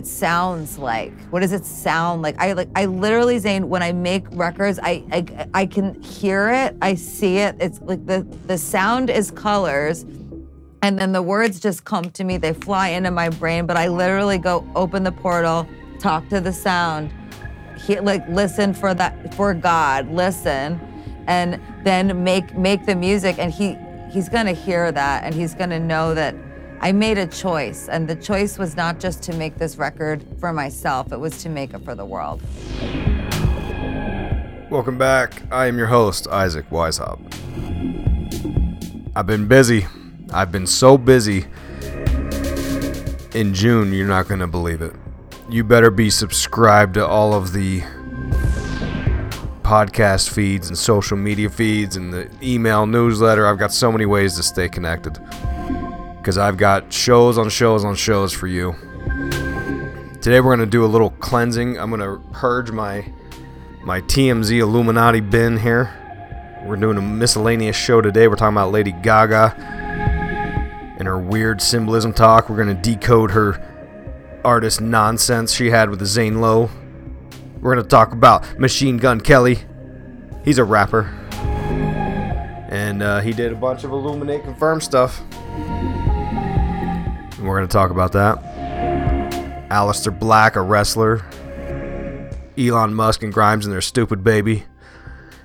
it sounds like. What does it sound like? I like I literally Zane when I make records, I I, I can hear it, I see it. It's like the the sound is colors and then the words just come to me. They fly into my brain, but I literally go open the portal, talk to the sound, he, like listen for that for God, listen and then make make the music and he he's going to hear that and he's going to know that I made a choice, and the choice was not just to make this record for myself, it was to make it for the world. Welcome back. I am your host, Isaac Weishaupt. I've been busy. I've been so busy. In June, you're not going to believe it. You better be subscribed to all of the podcast feeds and social media feeds and the email newsletter. I've got so many ways to stay connected because I've got shows on shows on shows for you. Today we're going to do a little cleansing. I'm going to purge my my TMZ Illuminati bin here. We're doing a miscellaneous show today. We're talking about Lady Gaga and her weird symbolism talk. We're going to decode her artist nonsense she had with Zane Lowe. We're going to talk about Machine Gun Kelly. He's a rapper. And uh, he did a bunch of Illuminate Confirm stuff. And we're going to talk about that. Aleister Black, a wrestler. Elon Musk and Grimes and their stupid baby.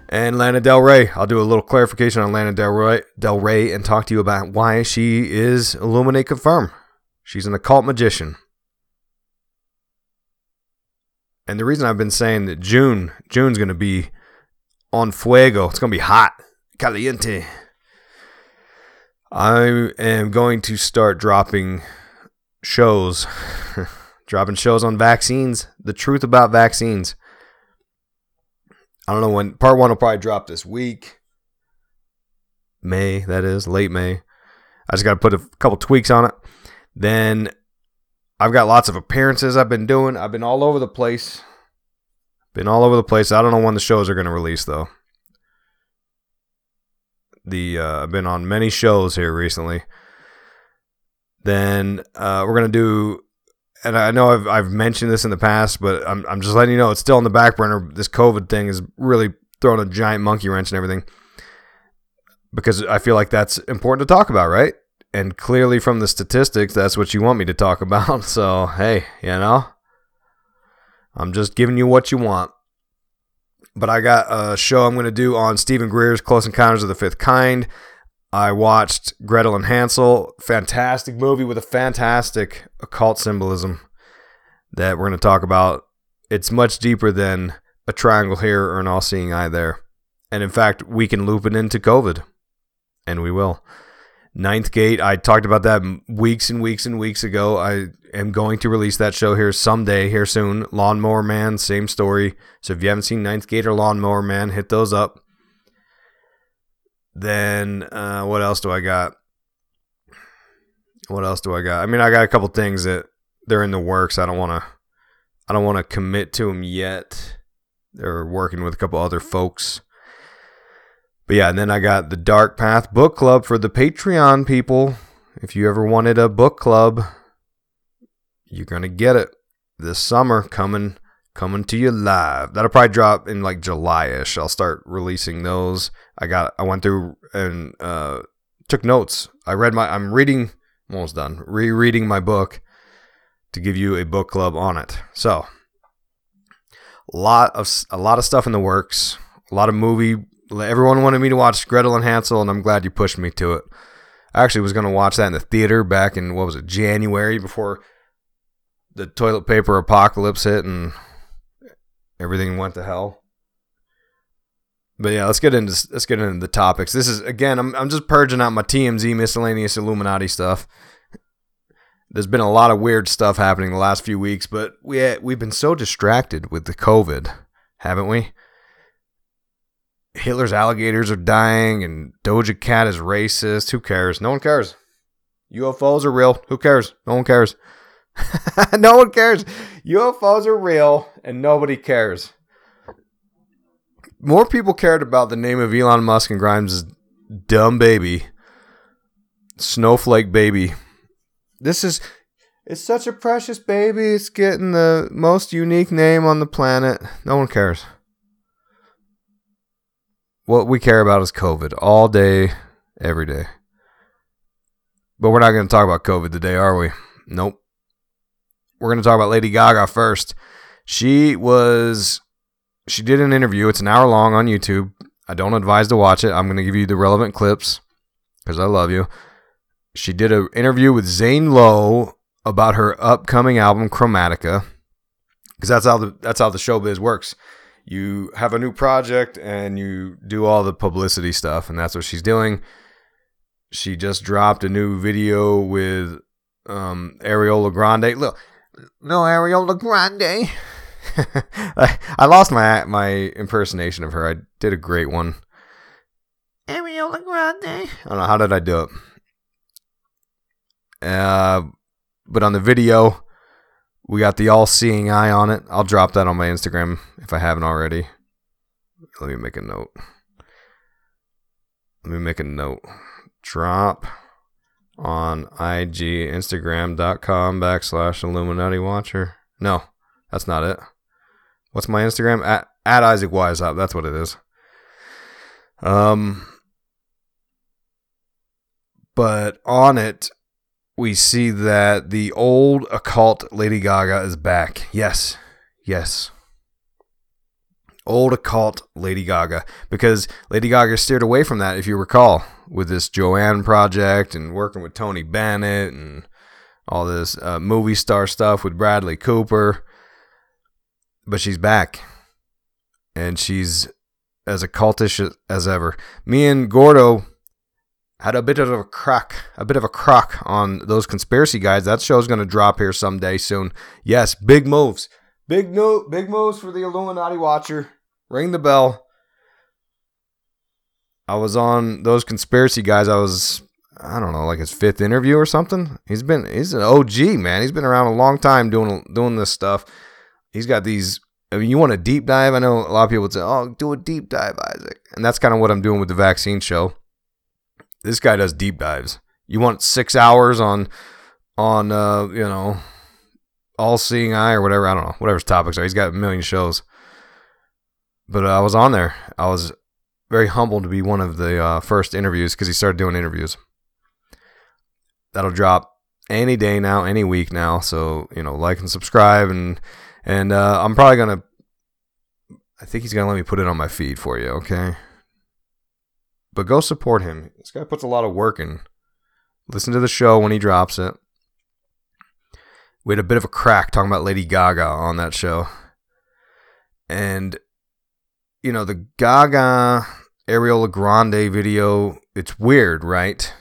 And Lana Del Rey. I'll do a little clarification on Lana Del Rey, Del Rey and talk to you about why she is Illuminate Confirm. She's an occult magician. And the reason I've been saying that June, June's going to be on fuego. It's going to be hot. Caliente. I am going to start dropping shows, dropping shows on vaccines, the truth about vaccines. I don't know when part one will probably drop this week. May, that is, late May. I just got to put a couple tweaks on it. Then I've got lots of appearances I've been doing. I've been all over the place. Been all over the place. I don't know when the shows are going to release, though the uh, I've been on many shows here recently. Then uh, we're gonna do, and I know I've I've mentioned this in the past, but I'm I'm just letting you know it's still in the back burner. This COVID thing is really throwing a giant monkey wrench and everything because I feel like that's important to talk about, right? And clearly from the statistics, that's what you want me to talk about. So hey, you know, I'm just giving you what you want but I got a show I'm going to do on Steven Greer's Close Encounters of the Fifth Kind. I watched Gretel and Hansel, fantastic movie with a fantastic occult symbolism that we're going to talk about. It's much deeper than a triangle here or an all seeing eye there. And in fact, we can loop it into COVID, and we will. Ninth Gate, I talked about that weeks and weeks and weeks ago. I am going to release that show here someday, here soon. Lawnmower Man, same story. So if you haven't seen Ninth Gate or Lawnmower Man, hit those up. Then uh, what else do I got? what else do I got? I mean, I got a couple things that they're in the works. I don't want to I don't want to commit to them yet. They're working with a couple other folks. But yeah, and then I got the Dark Path Book Club for the Patreon people. If you ever wanted a book club, you're gonna get it this summer coming coming to you live. That'll probably drop in like July-ish. I'll start releasing those. I got I went through and uh, took notes. I read my I'm reading I'm almost done. Rereading my book to give you a book club on it. So, a lot of a lot of stuff in the works. A lot of movie. Everyone wanted me to watch Gretel and Hansel, and I'm glad you pushed me to it. I actually was going to watch that in the theater back in what was it January before the toilet paper apocalypse hit and everything went to hell. But yeah, let's get into let's get into the topics. This is again, I'm I'm just purging out my TMZ miscellaneous Illuminati stuff. There's been a lot of weird stuff happening the last few weeks, but we we've been so distracted with the COVID, haven't we? Hitler's alligators are dying, and Doja Cat is racist. Who cares? No one cares. UFOs are real. Who cares? No one cares. no one cares. UFOs are real, and nobody cares more people cared about the name of Elon Musk and Grimes' dumb baby, snowflake baby. This is it's such a precious baby. It's getting the most unique name on the planet. No one cares. What we care about is COVID all day, every day. But we're not going to talk about COVID today, are we? Nope. We're going to talk about Lady Gaga first. She was she did an interview. It's an hour long on YouTube. I don't advise to watch it. I'm going to give you the relevant clips because I love you. She did an interview with Zane Lowe about her upcoming album Chromatica because that's how the that's how the showbiz works. You have a new project and you do all the publicity stuff, and that's what she's doing. She just dropped a new video with um, Ariana Grande. Look, no Ariola Grande. I, lost my my impersonation of her. I did a great one. Ariola Grande. I don't know how did I do it. Uh, but on the video, we got the all-seeing eye on it. I'll drop that on my Instagram if I haven't already. Let me make a note. Let me make a note. Drop on IG, Instagram.com backslash Illuminati Watcher. No, that's not it. What's my Instagram? At, at Isaac Weishaupt. That's what it is. Um, but on it, we see that the old occult Lady Gaga is back. Yes, yes. Old occult Lady Gaga. Because Lady Gaga steered away from that, if you recall, with this Joanne project and working with Tony Bennett and all this uh, movie star stuff with Bradley Cooper but she's back, and she's as occultish as ever. Me and Gordo had a bit of a crack, a bit of a crock on those conspiracy guys. That show's going to drop here someday soon. Yes, big moves, big no, big moves for the Illuminati Watcher. Ring the bell. I was on those conspiracy guys. I was, I don't know, like his fifth interview or something. He's been, he's an OG man. He's been around a long time doing doing this stuff he's got these. I mean, you want a deep dive? I know a lot of people would say, "Oh, do a deep dive, Isaac," and that's kind of what I'm doing with the vaccine show. This guy does deep dives. You want six hours on, on uh, you know, all seeing eye or whatever. I don't know, whatever topics are. He's got a million shows. But uh, I was on there. I was very humbled to be one of the uh, first interviews because he started doing interviews. That'll drop any day now, any week now. So you know, like and subscribe and and uh, I'm probably gonna. I think he's gonna let me put it on my feed for you. Okay. But go support him. This guy puts a lot of work in. Listen to the show when he drops it. We had a bit of a crack talking about Lady Gaga on that show. And, you know, the Gaga Ariana Grande video, it's weird, right?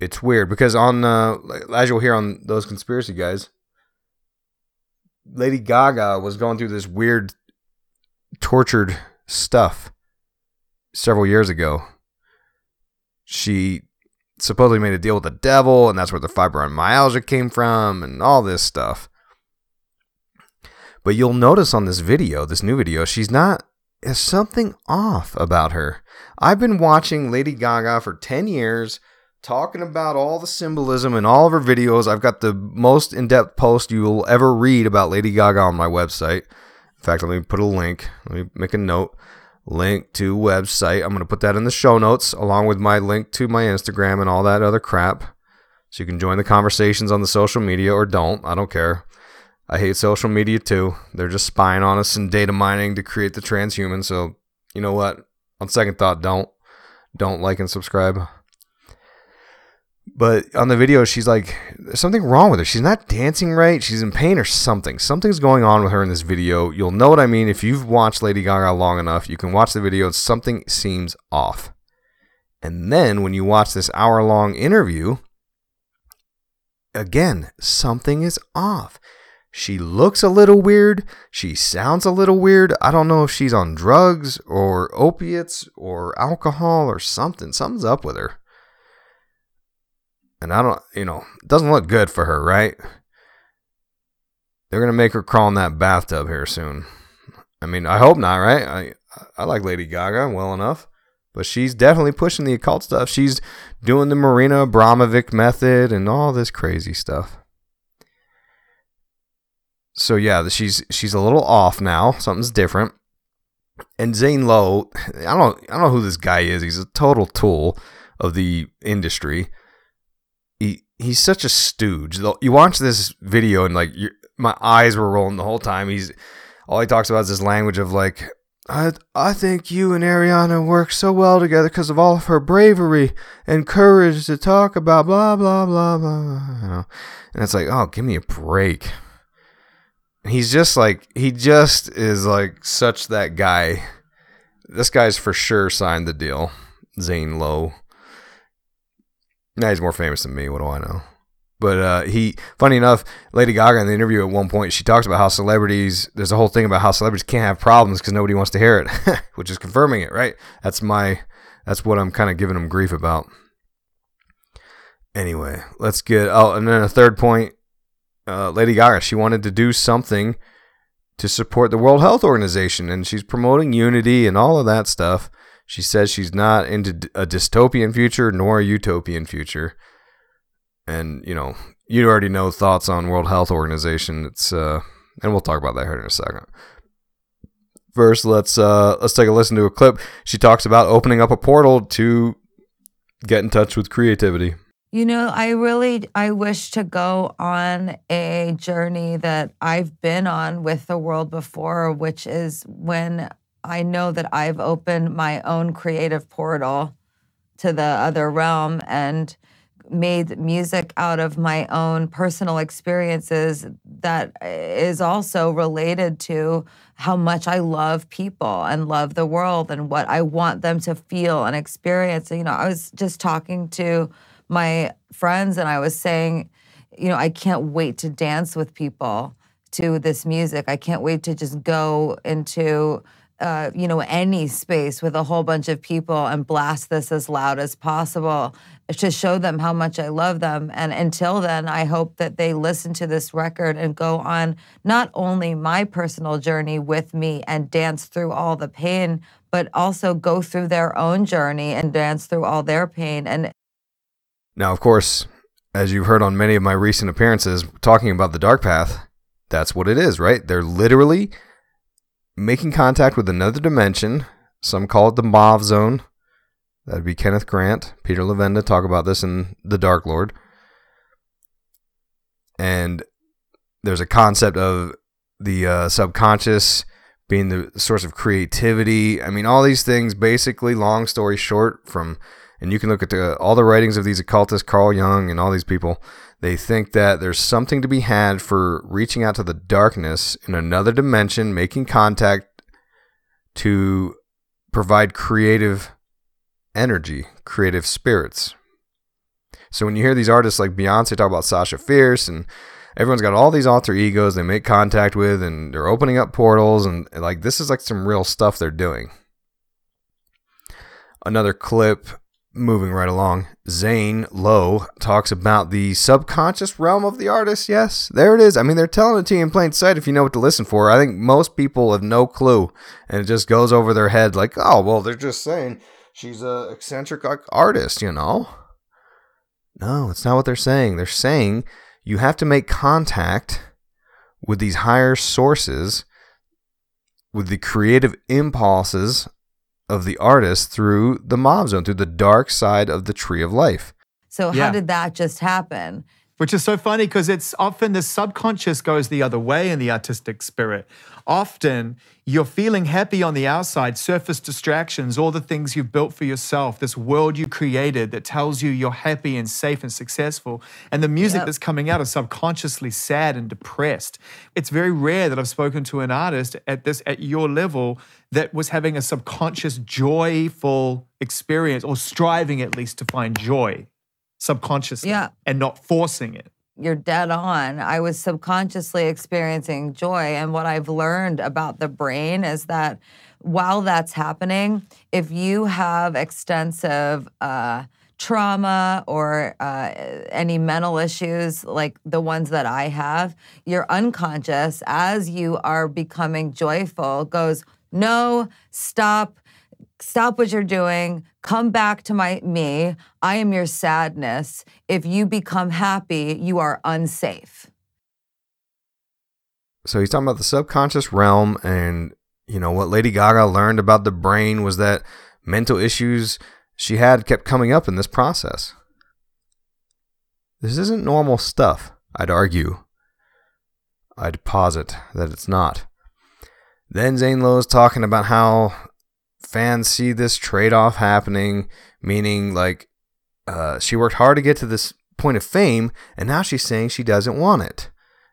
It's weird because on, uh, as you'll hear on those conspiracy guys, Lady Gaga was going through this weird, tortured stuff several years ago. She supposedly made a deal with the devil, and that's where the fibromyalgia came from, and all this stuff. But you'll notice on this video, this new video, she's not. There's something off about her. I've been watching Lady Gaga for 10 years, talking about all the symbolism in all of her videos. I've got the most in depth post you will ever read about Lady Gaga on my website. In fact, let me put a link. Let me make a note. Link to website. I'm going to put that in the show notes along with my link to my Instagram and all that other crap. So you can join the conversations on the social media or don't. I don't care. I hate social media too. They're just spying on us and data mining to create the transhuman. So, you know what? On second thought, don't. Don't like and subscribe. But on the video, she's like, there's something wrong with her. She's not dancing right. She's in pain or something. Something's going on with her in this video. You'll know what I mean if you've watched Lady Gaga long enough. You can watch the video and something seems off. And then when you watch this hour long interview, again, something is off. She looks a little weird. She sounds a little weird. I don't know if she's on drugs or opiates or alcohol or something. Something's up with her. And I don't, you know, it doesn't look good for her, right? They're going to make her crawl in that bathtub here soon. I mean, I hope not, right? I I like Lady Gaga well enough, but she's definitely pushing the occult stuff. She's doing the Marina Abramovic method and all this crazy stuff. So yeah, she's she's a little off now. Something's different. And Zane Lowe, I don't I don't know who this guy is. He's a total tool of the industry he's such a stooge. You watch this video and like my eyes were rolling the whole time. He's all he talks about is this language of like I I think you and Ariana work so well together because of all of her bravery and courage to talk about blah blah blah blah. you know? And it's like, oh, give me a break. He's just like he just is like such that guy. This guy's for sure signed the deal. Zane Lowe. Now he's more famous than me. What do I know? But uh, he, funny enough, Lady Gaga in the interview at one point, she talks about how celebrities. There's a whole thing about how celebrities can't have problems because nobody wants to hear it, which is confirming it, right? That's my, that's what I'm kind of giving them grief about. Anyway, let's get. Oh, and then a third point, uh, Lady Gaga. She wanted to do something to support the World Health Organization, and she's promoting unity and all of that stuff. She says she's not into a dystopian future nor a utopian future. And, you know, you already know thoughts on World Health Organization. It's uh and we'll talk about that here in a second. First, let's uh let's take a listen to a clip. She talks about opening up a portal to get in touch with creativity. You know, I really I wish to go on a journey that I've been on with the world before, which is when I know that I've opened my own creative portal to the other realm and made music out of my own personal experiences that is also related to how much I love people and love the world and what I want them to feel and experience. You know, I was just talking to my friends and I was saying, you know, I can't wait to dance with people to this music. I can't wait to just go into uh, you know, any space with a whole bunch of people and blast this as loud as possible to show them how much I love them. And until then, I hope that they listen to this record and go on not only my personal journey with me and dance through all the pain, but also go through their own journey and dance through all their pain. And now, of course, as you've heard on many of my recent appearances talking about the dark path, that's what it is, right? They're literally making contact with another dimension. Some call it the Mauve Zone. That'd be Kenneth Grant, Peter Levenda talk about this in The Dark Lord. And there's a concept of the uh, subconscious being the source of creativity. I mean, all these things basically, long story short, from, and you can look at the, all the writings of these occultists, Carl Jung, and all these people. They think that there's something to be had for reaching out to the darkness in another dimension, making contact to provide creative energy, creative spirits. So when you hear these artists like Beyonce talk about Sasha Fierce and everyone's got all these alter egos they make contact with and they're opening up portals and like this is like some real stuff they're doing. Another clip moving right along, Zane Lowe talks about the subconscious realm of the artist. Yes, there it is. I mean, they're telling it to you in plain sight if you know what to listen for. I think most people have no clue, and it just goes over their head like, oh, well, they're just saying she's a eccentric artist, you know? No, it's not what they're saying. They're saying you have to make contact with these higher sources, with the creative impulses of the artist through the mauve zone, through the dark side of the tree of life. So, Yeah. how did that just happen? Which is so funny because it's often the subconscious goes the other way in the artistic spirit. Often you're feeling happy on the outside, surface distractions, all the things you've built for yourself, this world you created that tells you you're happy and safe and successful. And the music Yep. that's coming out is subconsciously sad and depressed. It's very rare that I've spoken to an artist at this at your level that was having a subconscious joyful experience or striving at least to find joy subconsciously Yeah. and not forcing it. You're dead on. I was subconsciously experiencing joy. And what I've learned about the brain is that while that's happening, if you have extensive uh, trauma or uh, any mental issues like the ones that I have, your unconscious, as you are becoming joyful, goes, no, stop, stop what you're doing come back to my me i am your sadness if you become happy you are unsafe So he's talking about the subconscious realm, and you know what Lady Gaga learned about the brain was that mental issues she had kept coming up in this process. This isn't normal stuff, I'd argue. I'd posit that it's not. Then Zane Lowe is talking about how fans see this trade off happening, meaning like uh, she worked hard to get to this point of fame, and now she's saying she doesn't want it.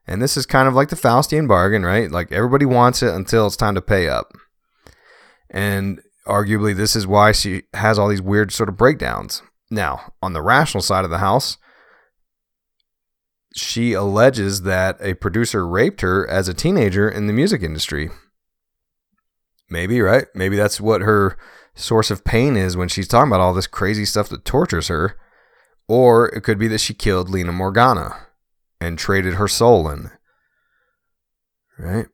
And this is kind of like the Faustian bargain, right? Like everybody wants it until it's time to pay up. And arguably, this is why she has all these weird sort of breakdowns. Now, on the rational side of the house, she alleges that a producer raped her as a teenager in the music industry. Maybe, right? Maybe that's what her source of pain is when she's talking about all this crazy stuff that tortures her. Or it could be that she killed Lina Morgana and traded her soul in. Right?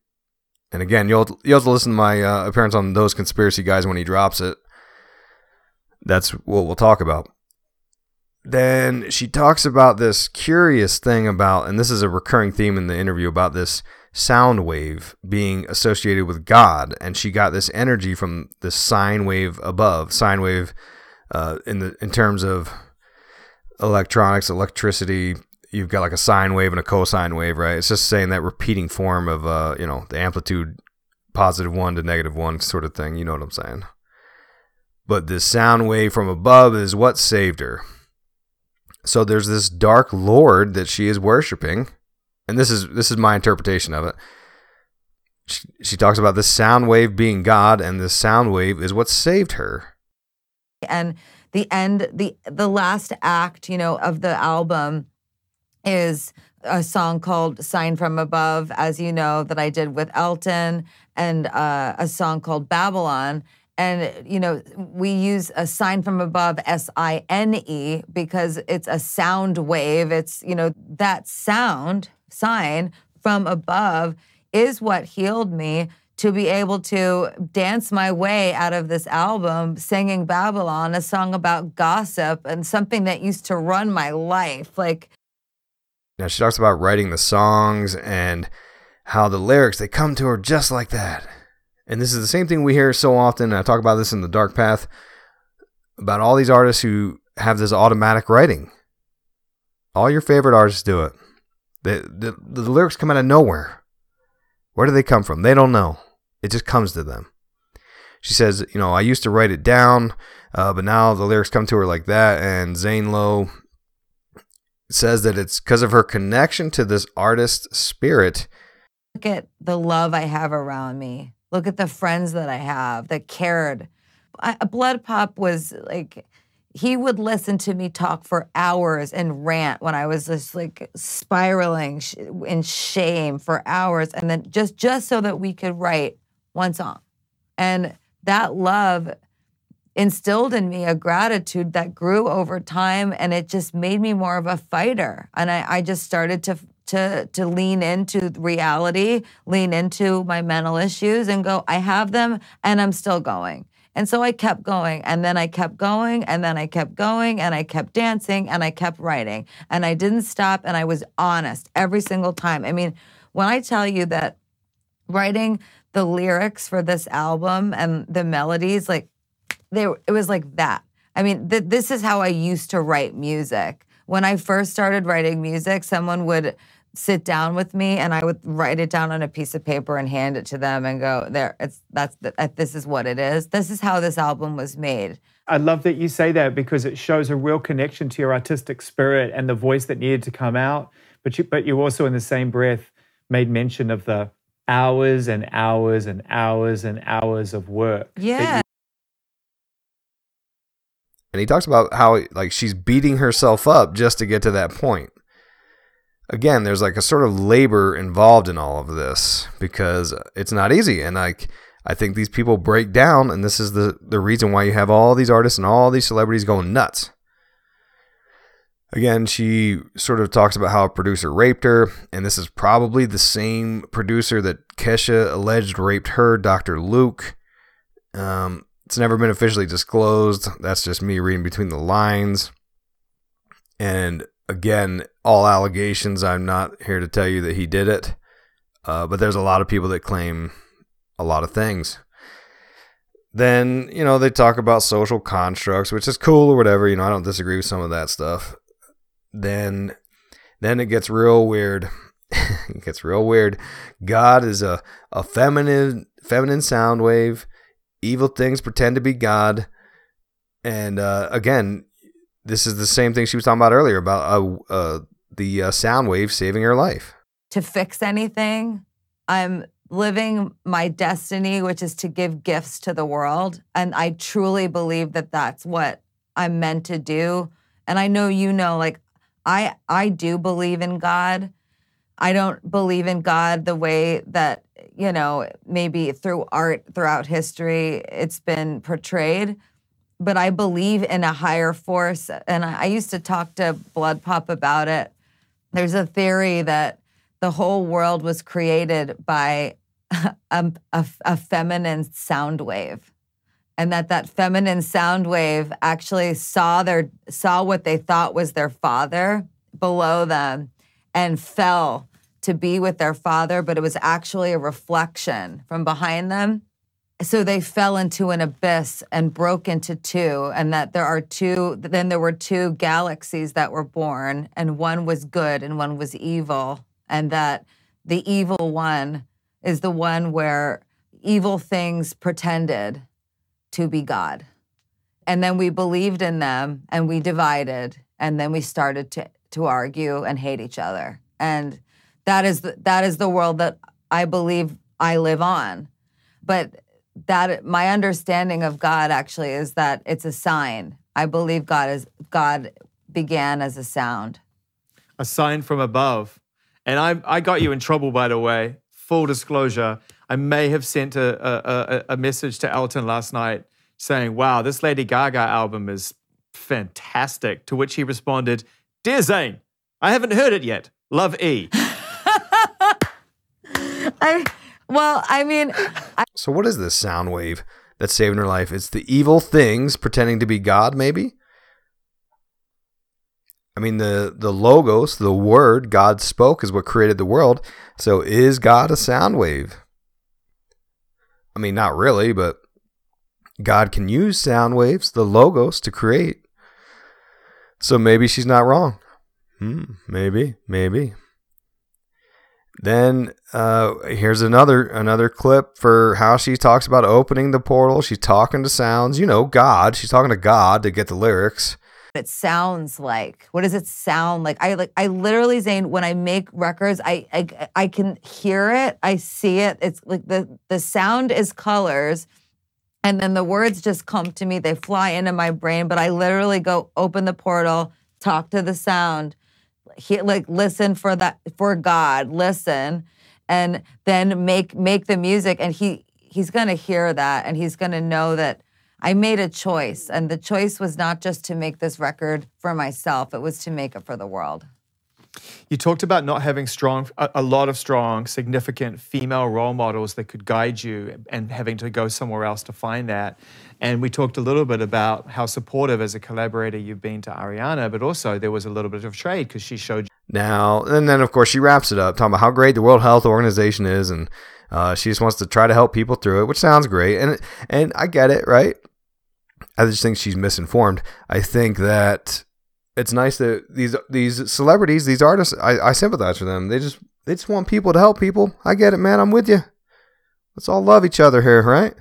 And again, you'll you'll have to listen to my uh, appearance on those conspiracy guys when he drops it. That's what we'll talk about. Then she talks about this curious thing about, and this is a recurring theme in the interview about this sound wave being associated with God, and she got this energy from the sine wave above. Sine wave, uh, in the in terms of electronics, electricity, you've got like a sine wave and a cosine wave, right? It's just saying that repeating form of, uh, you know, the amplitude positive one to negative one sort of thing. You know what I'm saying? But this sound wave from above is what saved her. So there's this dark lord that she is worshiping, and this is this is my interpretation of it. She, she talks about this sound wave being God, and this sound wave is what saved her. and the end the the last act you know of the album is a song called sine from above as you know that i did with elton and uh, a song called babylon and you know we use a sine from above s-i-n-e because it's a sound wave it's you know that sound sine from above is what healed me to be able to dance my way out of this album singing Babylon, a song about gossip and something that used to run my life. Like, Now she talks about writing the songs and how the lyrics they come to her just like that. And this is the same thing we hear so often. I talk about this in the Dark Path about all these artists who have this automatic writing. All your favorite artists do it. The, the, the lyrics come out of nowhere. Where do they come from? They don't know. It just comes to them. She says, you know, I used to write it down, uh, but now the lyrics come to her like that. And Zane Lowe says that it's because of her connection to this artist spirit. look at the love I have around me. Look at the friends that I have that cared. I, BloodPop was like, he would listen to me talk for hours and rant when I was just like spiraling in shame for hours, and then just just so that we could write one song, and that love instilled in me a gratitude that grew over time and it just made me more of a fighter. And i, I just started to to to lean into reality lean into my mental issues and go i have them and i'm still going and so i kept going and then i kept going and then i kept going and i kept dancing and i kept writing and i didn't stop and i was honest every single time i mean when i tell you that writing the lyrics for this album and the melodies like they it was like that. I mean, th- this is how I used to write music. When I first started writing music, someone would sit down with me and I would write it down on a piece of paper and hand it to them and go, "There, it's that's uh, this is what it is. This is how this album was made." I love that you say that because it shows a real connection to your artistic spirit and the voice that needed to come out. But you, but you also, in the same breath, made mention of the hours and hours and hours and hours of work. Yeah and he talks about how like she's beating herself up just to get to that point again there's like a sort of labor involved in all of this because it's not easy and like i think these people break down and this is the the reason why you have all these artists and all these celebrities going nuts again she sort of talks about how a producer raped her and this is probably the same producer that kesha alleged raped her dr luke um, it's never been officially disclosed. That's just me reading between the lines. And again, all allegations. I'm not here to tell you that he did it. Uh, but there's a lot of people that claim a lot of things. Then, you know, they talk about social constructs, which is cool or whatever. You know, I don't disagree with some of that stuff. Then, then it gets real weird. it gets real weird. God is a, a feminine, feminine sound wave evil things pretend to be God. And uh, again, this is the same thing she was talking about earlier about uh, uh, the uh, sound wave saving her life. To fix anything, I'm living my destiny, which is to give gifts to the world. And I truly believe that that's what I'm meant to do. And I know you know, like, I I do believe in God. I don't believe in God the way that you know, maybe through art throughout history, it's been portrayed. But I believe in a higher force. And I used to talk to BloodPop about it. There's a theory that the whole world was created by a, a, a feminine sound wave and that that feminine sound wave actually saw their saw what they thought was their father below them and fell to be with their father, but it was actually a reflection from behind them. So they fell into an abyss and broke into two, and that there are two, then there were two galaxies that were born, and one was good and one was evil, and that the evil one is the one where evil things pretended to be God. And then we believed in them and we divided, and then we started to, to argue and hate each other. And that is the, that is the world that I believe I live on. But that my understanding of God actually is that it's a sign. I believe God is God began as a sound. A sign from above. And I I got you in trouble by the way. Full disclosure, I may have sent a, a, a message to Elton last night saying, "Wow, this Lady Gaga album is fantastic." To which he responded, "Dear Zane, I haven't heard it yet. Love E." I well, I mean, I, so what is this sound wave that's saving her life? It's the evil things pretending to be God, maybe. I mean, the the logos, the word God spoke, is what created the world. So is God a sound wave? I mean, not really, but God can use sound waves, the logos, to create. So maybe she's not wrong. Hmm, maybe, maybe. Then uh, here's another another clip for how she talks about opening the portal. She's talking to sounds, you know, God. She's talking to God to get the lyrics. It sounds like. What does it sound like? I like. I literally, Zane, when I make records, I I, I can hear it. I see it. It's like the the sound is colors, and then the words just come to me. They fly into my brain, but I literally go open the portal, talk to the sound he, like listen for that for God, listen, and then make make the music. And he he's gonna hear that, and he's gonna know that I made a choice, and the choice was not just to make this record for myself, it was to make it for the world. You talked about not having strong, a, a, lot of strong, significant female role models that could guide you and having to go somewhere else to find that. And we talked a little bit about how supportive as a collaborator you've been to Ariana, but also there was a little bit of trade because she showed. Now, and then of course she wraps it up talking about how great the World Health Organization is and uh, she just wants to try to help people through it, which sounds great. And, and I get it, right? I just think she's misinformed. I think that it's nice that these these celebrities, these artists, I, I sympathize with them. They just they just want people to help people. I get it, man. I'm with you. Let's all love each other here, right?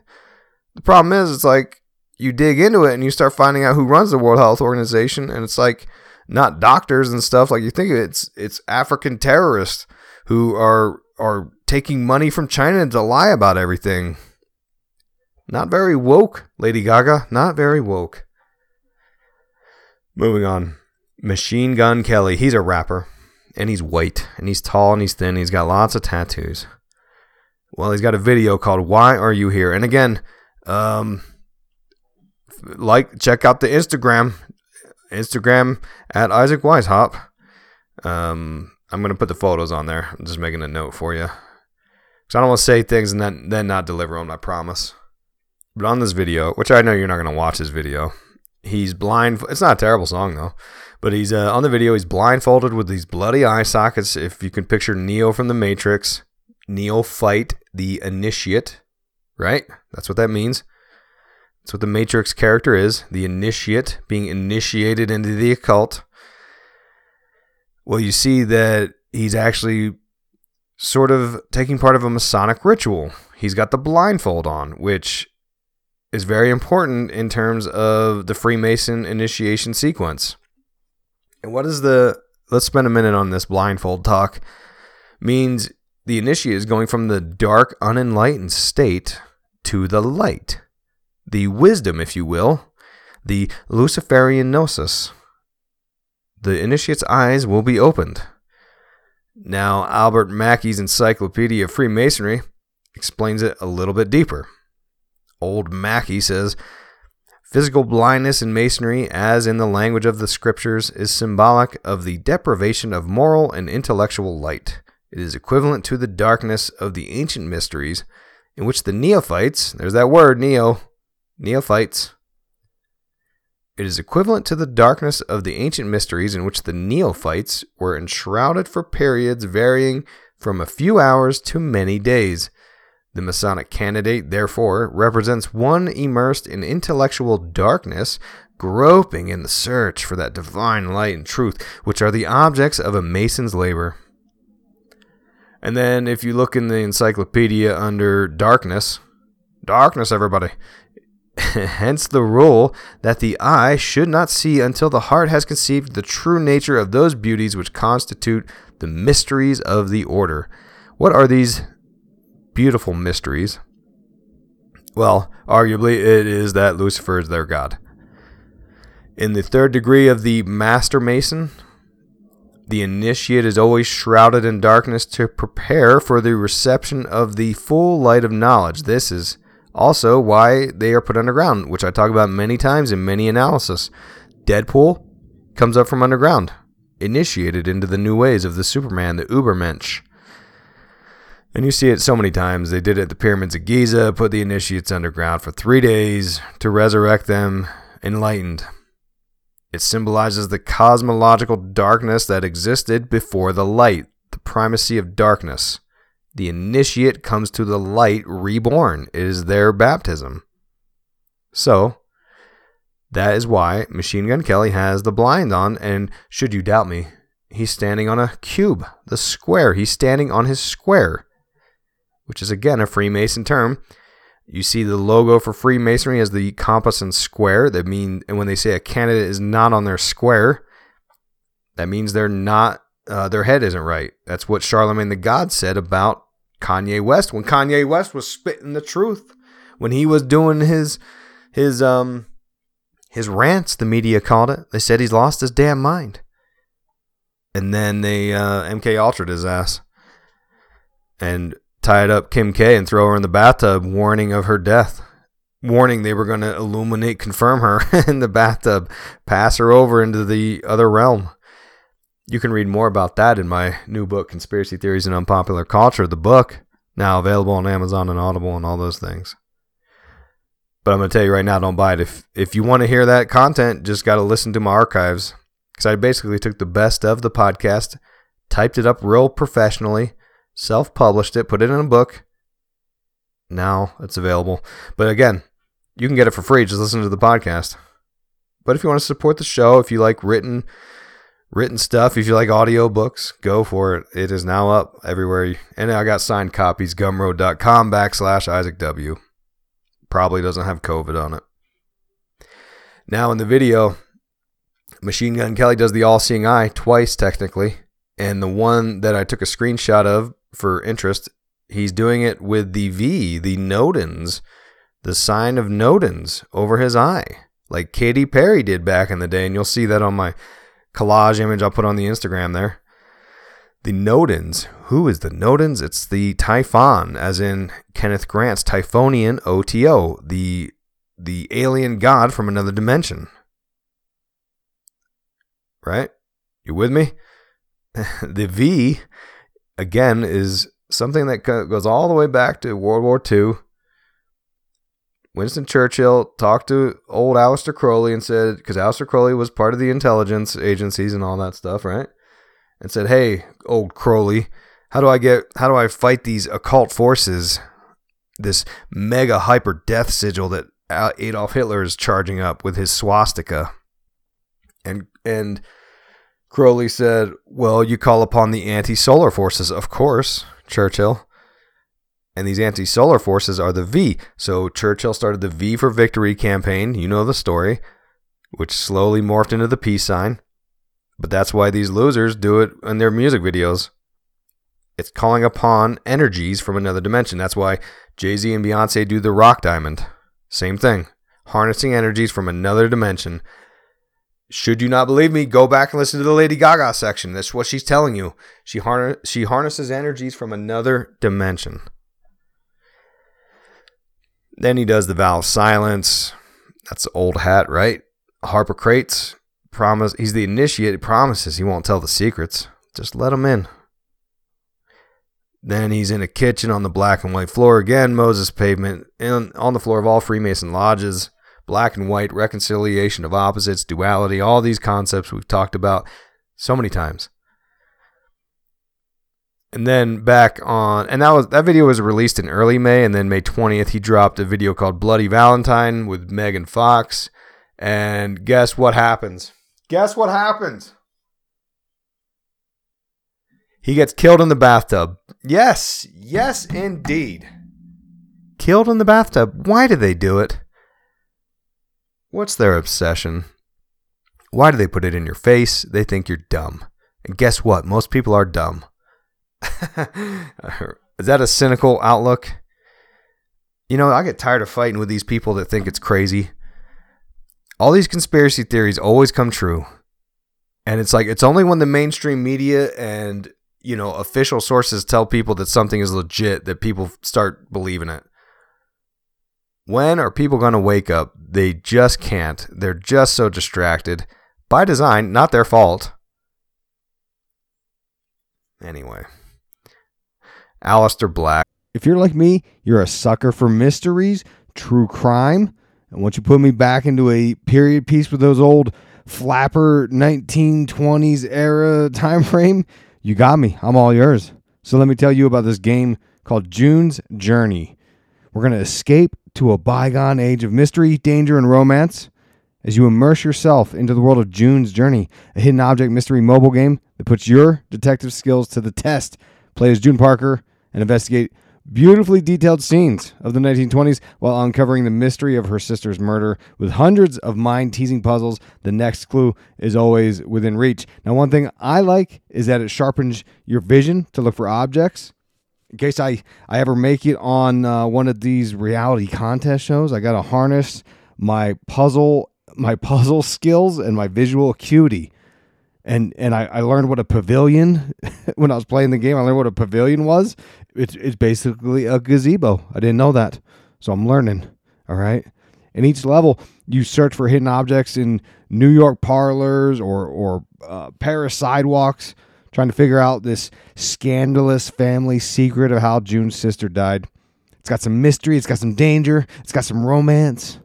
The problem is, it's like you dig into it and you start finding out who runs the World Health Organization, and it's like not doctors and stuff like you think it's it's African terrorists who are are taking money from China to lie about everything. Not very woke, Lady Gaga. Not very woke. Moving on. Machine Gun Kelly. He's a rapper. And he's white. And he's tall and he's thin. he's got lots of tattoos. Well, he's got a video called Why Are You Here? And again, um, like, check out the Instagram. Instagram at Isaac Weishaupt. Um, I'm to put the photos on there. I'm just making a note for you. Because I don't want to say things and then, then not deliver on my promise. But on this video, which I know you're not to watch this video, he's blind. It's not a terrible song though, but he's uh, on the video. He's blindfolded with these bloody eye sockets. If you can picture Neo from the Matrix, Neophyte the initiate, right? That's what that means. That's what the Matrix character is. The initiate being initiated into the occult. Well, you see that he's actually sort of taking part of a Masonic ritual. He's got the blindfold on, which is very important in terms of the Freemason initiation sequence. And what is the let's spend a minute on this blindfold talk means the initiate is going from the dark unenlightened state to the light the wisdom if you will the luciferian gnosis the initiate's eyes will be opened. Now albert mackey's encyclopedia of freemasonry explains it a little bit deeper. Old Mackey says, Physical blindness in Masonry, as in the language of the scriptures, is symbolic of the deprivation of moral and intellectual light. It is equivalent to the darkness of the ancient mysteries, in which the neophytes, there's that word, neo, neophytes, it is equivalent to the darkness of the ancient mysteries in which the neophytes were enshrouded for periods varying from a few hours to many days. The Masonic candidate, therefore, represents one immersed in intellectual darkness, groping in the search for that divine light and truth, which are the objects of a Mason's labor. And then, if you look in the encyclopedia under darkness, darkness, everybody. Hence the rule that the eye should not see until the heart has conceived the true nature of those beauties which constitute the mysteries of the order. What are these beautiful mysteries. Well, arguably, it is that Lucifer is their god. In the third degree of the Master Mason, the initiate is always shrouded in darkness to prepare for the reception of the full light of knowledge. This is also why they are put underground, which I talk about many times in many analysis. Deadpool comes up from underground, initiated into the new ways of the Superman, the Ubermensch. And you see it so many times. They did it at the pyramids of Giza, put the initiates underground for three days to resurrect them enlightened. It symbolizes the cosmological darkness that existed before the light, the primacy of darkness. The initiate comes to the light reborn. It is their baptism. So, that is why Machine Gun Kelly has the blind on, and should you doubt me, he's standing on a cube, the square. He's standing on his square which is again a Freemason term. You see the logo for Freemasonry as the compass and square. That mean, and when they say a candidate is not on their square, that means they're not. Uh, their head isn't right. That's what Charlemagne the God said about Kanye West when Kanye West was spitting the truth when he was doing his his um his rants. The media called it. They said he's lost his damn mind. And then they uh, MK Ultra'd his ass. And tied up Kim K and throw her in the bathtub, warning of her death. warning they were going to illuminate, confirm her in the bathtub, pass her over into the other realm. You can read more about that in my new book, Conspiracy Theories and Unpopular Culture, the book, now available on Amazon and Audible and all those things. But I'm going to tell you right now, don't buy it. If if you want to hear that content, just got to listen to my archives because I basically took the best of the podcast, typed it up real professionally, self-published it, put it in a book. Now it's available. But again, you can get it for free. Just listen to the podcast. But if you want to support the show, if you like written written stuff, if you like audio books, go for it. It is now up everywhere. And I got signed copies, gumroad.com backslash Isaac W. Probably doesn't have COVID on it. Now in the video, Machine Gun Kelly does the all seeing eye twice technically. And the one that I took a screenshot of for interest, he's doing it with the V, the Nodens, the sign of Nodens over his eye, like Katy Perry did back in the day. And you'll see that on my collage image I'll put on the Instagram there. The Nodens. Who is the Nodens? It's the Typhon, as in Kenneth Grant's Typhonian OTO, the the alien god from another dimension. Right? You with me? the V, again, is something that goes all the way back to World War II. Winston Churchill talked to old Aleister Crowley and said, because Aleister Crowley was part of the intelligence agencies and all that stuff, right? And said, "Hey, old Crowley, how do I get? How do I fight these occult forces? This mega hyper death sigil that Adolf Hitler is charging up with his swastika." And and Crowley said, Well, you call upon the anti solar forces, of course, Churchill. And these anti solar forces are the V. So Churchill started the V for Victory campaign. You know the story, which slowly morphed into the peace sign. But that's why these losers do it in their music videos. It's calling upon energies from another dimension. That's why Jay Z and Beyonce do the Roc diamond. Same thing. Harnessing energies from another dimension should you not believe me, go back and listen to the Lady Gaga section. That's what she's telling you. She she harnesses energies from another dimension. Then he does the vow of silence. That's old hat, right? Harpocrates promise he's the initiate. He promises he won't tell the secrets. Just let him in. Then he's in a kitchen on the black and white floor again. Mosaic pavement and on the floor of all Freemason lodges black and white, reconciliation of opposites, duality, all these concepts we've talked about so many times. And then back on, and that was that video was released in early May, and then May 20th he dropped a video called Bloody Valentine with Megan Fox. And guess what happens? Guess what happens? He gets killed in the bathtub. Yes, yes, indeed. Killed in the bathtub. Why did they do it? What's their obsession? Why do they put it in your face? They think you're dumb. And guess what? Most people are dumb. Is that a cynical outlook? You know, I get tired of fighting with these people that think it's crazy. All these conspiracy theories always come true. And it's like it's only when the mainstream media and, you know, official sources tell people that something is legit that people start believing it. When are people going to wake up? They just can't. They're just so distracted. By design, not their fault. Anyway, Aleister Black. If you're like me, you're a sucker for mysteries, true crime, and once you put me back into a period piece with those old flapper 1920s era time frame, you got me. I'm all yours. So let me tell you about this game called June's Journey. We're going to escape to a bygone age of mystery, danger, and romance as you immerse yourself into the world of June's Journey, a hidden object mystery mobile game that puts your detective skills to the test. Play as June Parker and investigate beautifully detailed scenes of the 1920s while uncovering the mystery of her sister's murder with hundreds of mind teasing puzzles. The next clue is always within reach. Now, one thing I like is that it sharpens your vision to look for objects in case I, I ever make it on uh, one of these reality contest shows, I got to harness my puzzle my puzzle skills and my visual acuity. And and I, I learned what a pavilion when I was playing the game. I learned what a pavilion was. It's it's basically a gazebo. I didn't know that, so I'm learning. All right. In each level, you search for hidden objects in New York parlors or or uh, Paris sidewalks, trying to figure out this scandalous family secret of how June's sister died. It's got some mystery. It's got some danger. It's got some romance.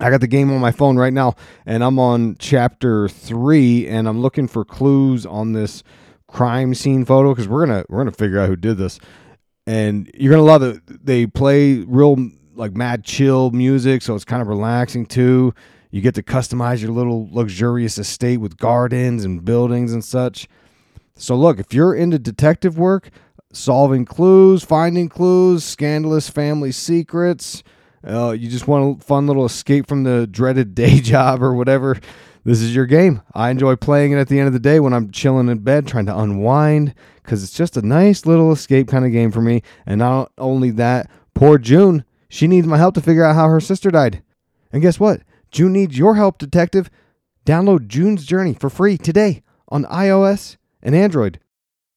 I got the game on my phone right now, and I'm on chapter three, and I'm looking for clues on this crime scene photo because we're gonna we're gonna figure out who did this, and you're gonna love it. They play real like mad chill music, so it's kind of relaxing too. You get to customize your little luxurious estate with gardens and buildings and such. So look, if you're into detective work, solving clues, finding clues, scandalous family secrets, uh, you just want a fun little escape from the dreaded day job or whatever, this is your game. I enjoy playing it at the end of the day when I'm chilling in bed trying to unwind because it's just a nice little escape kind of game for me. And not only that, poor June, she needs my help to figure out how her sister died. And guess what? June needs your help, detective. Download June's Journey for free today on iOS and Android.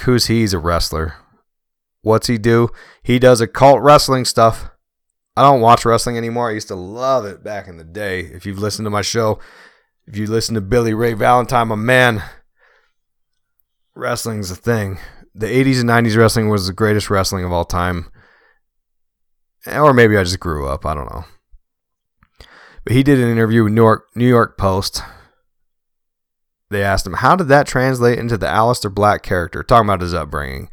Who's he? He's a wrestler. What's he do? He does occult wrestling stuff. I don't watch wrestling anymore. I used to love it back in the day. If you've listened to my show, if you listen to Billy Ray Valentine, my man, wrestling's a thing. The 80s and 90s wrestling was the greatest wrestling of all time. Eh, or maybe I just grew up. I don't know. But he did an interview with New York, New York Post they asked him, How did that translate into the Aleister Black character? Talking about his upbringing.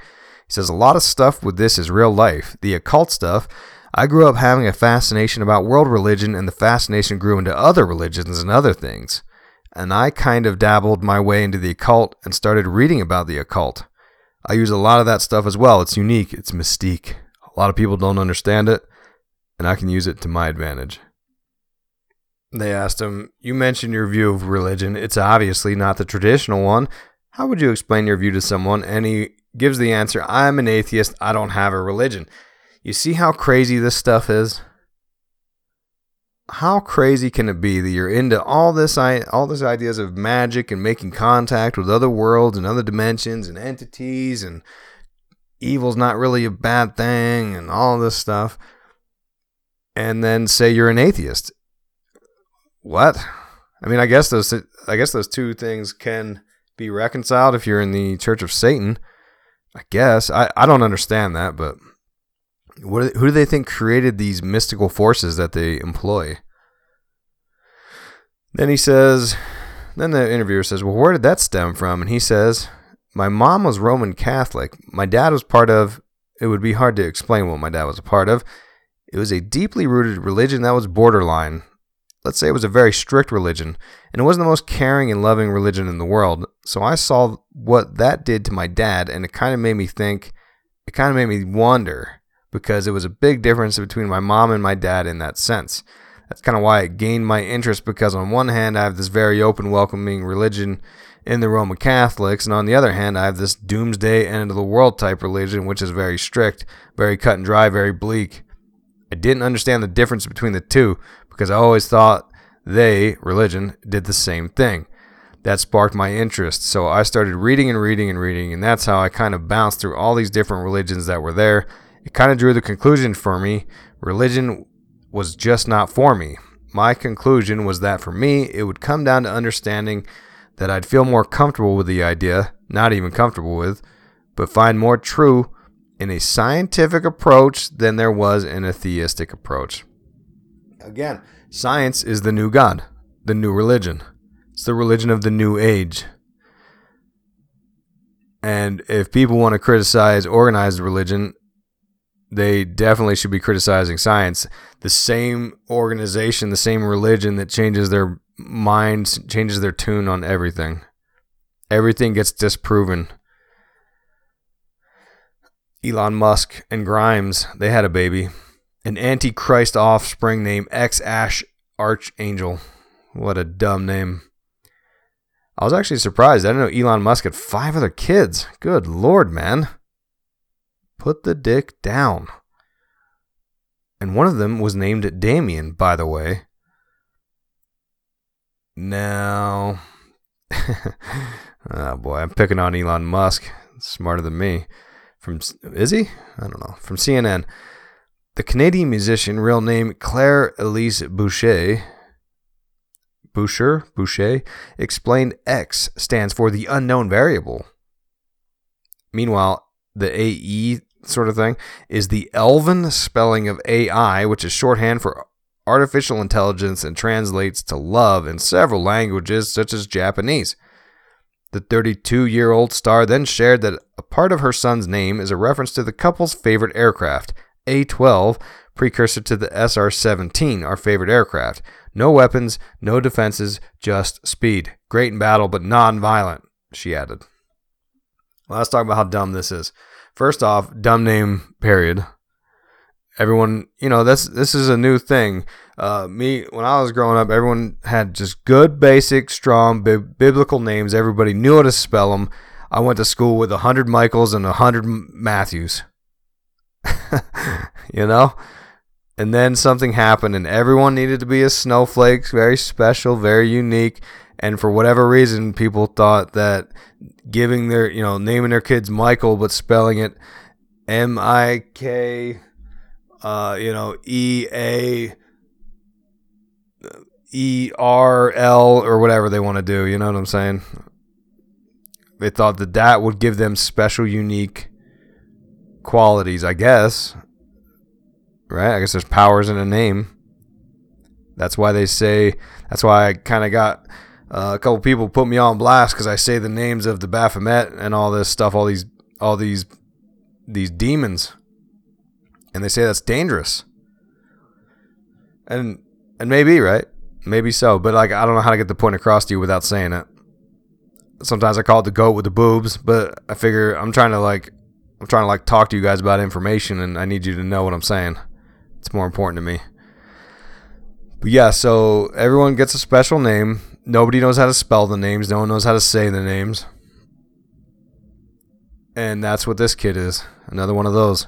He says, A lot of stuff with this is real life. The occult stuff, I grew up having a fascination about world religion, and the fascination grew into other religions and other things. And I kind of dabbled my way into the occult and started reading about the occult. I use a lot of that stuff as well. It's unique, it's mystique. A lot of people don't understand it, and I can use it to my advantage. They asked him, You mentioned your view of religion. It's obviously not the traditional one. How would you explain your view to someone? And he gives the answer I'm an atheist. I don't have a religion. You see how crazy this stuff is? How crazy can it be that you're into all this all these ideas of magic and making contact with other worlds and other dimensions and entities and evil's not really a bad thing and all this stuff and then say you're an atheist what? I mean, I guess those I guess those two things can be reconciled if you're in the Church of Satan. I guess I, I don't understand that, but what who do they think created these mystical forces that they employ? Then he says, then the interviewer says, "Well, where did that stem from?" And he says, "My mom was Roman Catholic. My dad was part of. It would be hard to explain what my dad was a part of. It was a deeply rooted religion that was borderline let's say it was a very strict religion, and it wasn't the most caring and loving religion in the world. So I saw what that did to my dad, and it kind of made me think, it kind of made me wonder, because it was a big difference between my mom and my dad in that sense. That's kind of why it gained my interest, because on one hand, I have this very open, welcoming religion in the Roman Catholics, and on the other hand, I have this doomsday end of the world type religion, which is very strict, very cut and dry, very bleak. I didn't understand the difference between the two, because I always thought they, religion, did the same thing. That sparked my interest. So I started reading and reading and reading, and that's how I kind of bounced through all these different religions that were there. It kind of drew the conclusion for me religion was just not for me. My conclusion was that for me, it would come down to understanding that I'd feel more comfortable with the idea, not even comfortable with, but find more true in a scientific approach than there was in a theistic approach. Again, science is the new God, the new religion. It's the religion of the new age. And if people want to criticize organized religion, they definitely should be criticizing science. The same organization, the same religion that changes their minds, changes their tune on everything. Everything gets disproven. Elon Musk and Grimes, they had a baby. An antichrist offspring named X Ash Archangel. What a dumb name. I was actually surprised. I didn't know Elon Musk had five other kids. Good lord, man. Put the dick down. And one of them was named Damien, by the way. Now, oh boy, I'm picking on Elon Musk. Smarter than me. From is he? I don't know. From CNN, the Canadian musician, real name Claire Elise Boucher, Boucher, Boucher, explained X stands for the unknown variable. Meanwhile, the AE sort of thing is the Elven spelling of AI, which is shorthand for artificial intelligence and translates to love in several languages, such as Japanese. The 32 year old star then shared that a part of her son's name is a reference to the couple's favorite aircraft, A 12, precursor to the SR 17, our favorite aircraft. No weapons, no defenses, just speed. Great in battle, but non violent, she added. Well, let's talk about how dumb this is. First off, dumb name, period. Everyone, you know, this this is a new thing. Uh, me, when I was growing up, everyone had just good, basic, strong, bi- biblical names. Everybody knew how to spell them. I went to school with a hundred Michaels and a hundred Matthews. you know, and then something happened, and everyone needed to be a snowflake, very special, very unique. And for whatever reason, people thought that giving their, you know, naming their kids Michael, but spelling it M I K, uh, you know, E A E R L or whatever they want to do. You know what I'm saying? They thought that that would give them special, unique qualities, I guess right? I guess there's powers in a name. That's why they say. That's why I kind of got uh, a couple people put me on blast because I say the names of the Baphomet and all this stuff, all these, all these, these demons, and they say that's dangerous. And and maybe right, maybe so, but like I don't know how to get the point across to you without saying it. Sometimes I call it the goat with the boobs, but I figure I'm trying to like I'm trying to like talk to you guys about information, and I need you to know what I'm saying. It's more important to me. But yeah, so everyone gets a special name. Nobody knows how to spell the names. No one knows how to say the names. And that's what this kid is. Another one of those.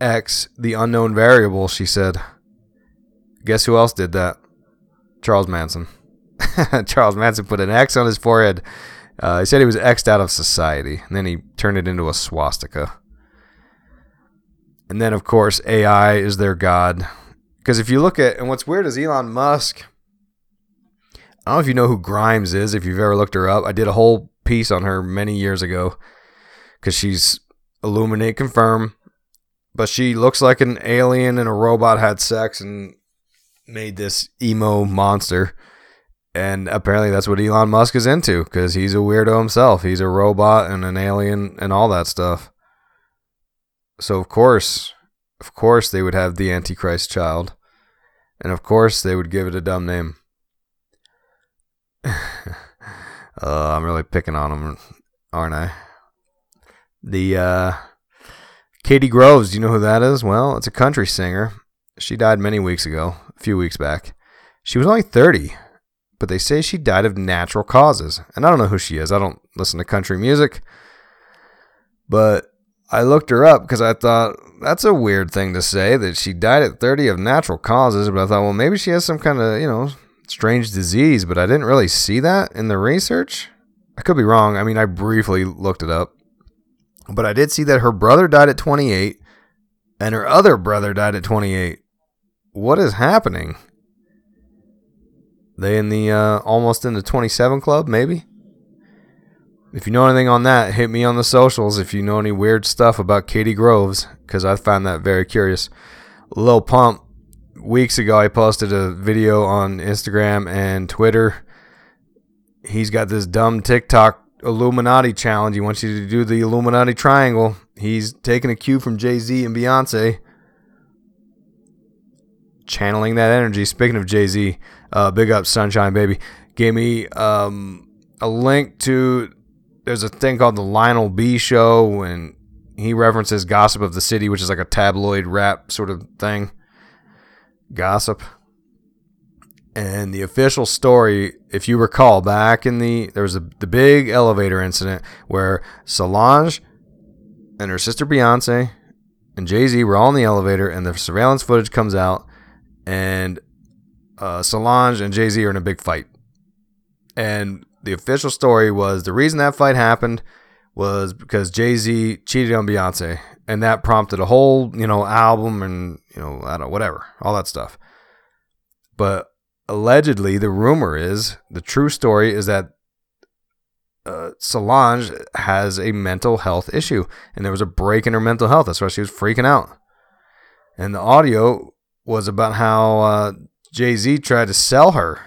X, the unknown variable, she said. Guess who else did that? Charles Manson. Charles Manson put an X on his forehead. Uh, he said he was X'd out of society, and then he turned it into a swastika. And then, of course, AI is their god. Because if you look at, and what's weird is Elon Musk. I don't know if you know who Grimes is, if you've ever looked her up. I did a whole piece on her many years ago because she's Illuminati confirm. But she looks like an alien and a robot had sex and made this emo monster. And apparently that's what Elon Musk is into because he's a weirdo himself. He's a robot and an alien and all that stuff. So of course, of course they would have the Antichrist child. And of course they would give it a dumb name. uh, I'm really picking on them, aren't I? The uh, Cady Groves, do you know who that is? Well, it's a country singer. She died many weeks ago, a few weeks back. She was only 30, but they say she died of natural causes. And I don't know who she is. I don't listen to country music. But I looked her up because I thought that's a weird thing to say that she died at 30 of natural causes. But I thought, well, maybe she has some kind of, you know, strange disease, but I didn't really see that in the research. I could be wrong. I mean, I briefly looked it up. But I did see that her brother died at 28 and her other brother died at 28. What is happening? They in the uh, almost in the 27 club, maybe? If you know anything on that, hit me on the socials if you know any weird stuff about Cady Groves, because I find that very curious. Lil Pump weeks ago, I posted a video on Instagram and Twitter. He's got this dumb TikTok Illuminati challenge. He wants you to do the Illuminati triangle. He's taking a cue from Jay Z and Beyonce, channeling that energy. Speaking of Jay Z, uh, big up Sunshine Baby. Gave me um, a link to. There's a thing called the Lionel B Show, and he references Gossip of the City, which is like a tabloid rap sort of thing. Gossip. And the official story, if you recall, back in the there was a, the big elevator incident where Solange and her sister Beyonce and Jay Z were all in the elevator, and the surveillance footage comes out, and uh, Solange and Jay Z are in a big fight. And the official story was the reason that fight happened was because Jay Z cheated on Beyonce, and that prompted a whole you know album and you know I don't whatever all that stuff. But allegedly, the rumor is the true story is that uh, Solange has a mental health issue, and there was a break in her mental health. That's why she was freaking out. And the audio was about how uh, Jay Z tried to sell her,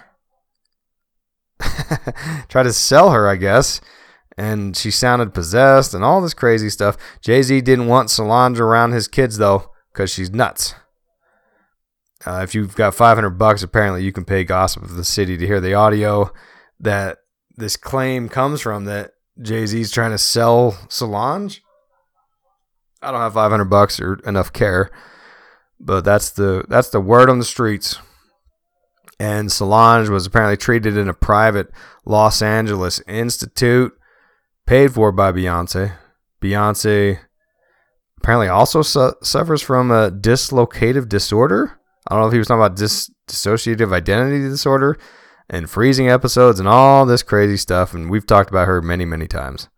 tried to sell her, I guess, and she sounded possessed and all this crazy stuff. Jay Z didn't want Solange around his kids though, because she's nuts. Uh, if you've got 500 bucks, apparently you can pay Gossip of the City to hear the audio that this claim comes from that Jay Z's trying to sell Solange. I don't have 500 bucks or enough care, but that's the that's the word on the streets. And Solange was apparently treated in a private Los Angeles institute paid for by Beyonce. Beyonce apparently also su- suffers from a dislocative disorder. I don't know if he was talking about dis- dissociative identity disorder and freezing episodes and all this crazy stuff. And we've talked about her many, many times.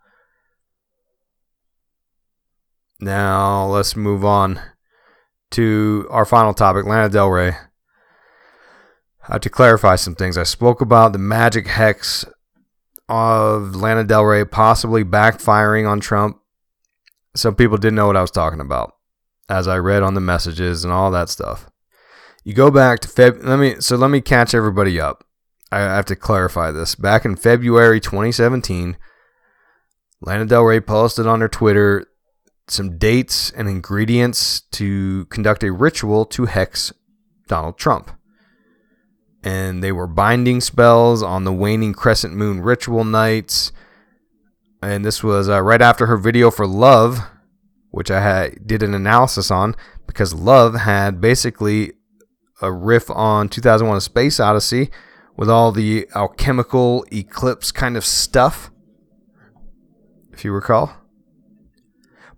Now let's move on to our final topic Lana Del Rey. I have to clarify some things. I spoke about the magic hex of Lana Del Rey possibly backfiring on Trump. Some people didn't know what I was talking about as I read on the messages and all that stuff. You go back to Feb. Let me so let me catch everybody up. I have to clarify this. Back in February 2017, Lana Del Rey posted on her Twitter some dates and ingredients to conduct a ritual to hex Donald Trump and they were binding spells on the waning crescent moon ritual nights. And this was uh, right after her video for Love, which I had, did an analysis on because Love had basically a riff on 2001: A Space Odyssey with all the alchemical eclipse kind of stuff, if you recall.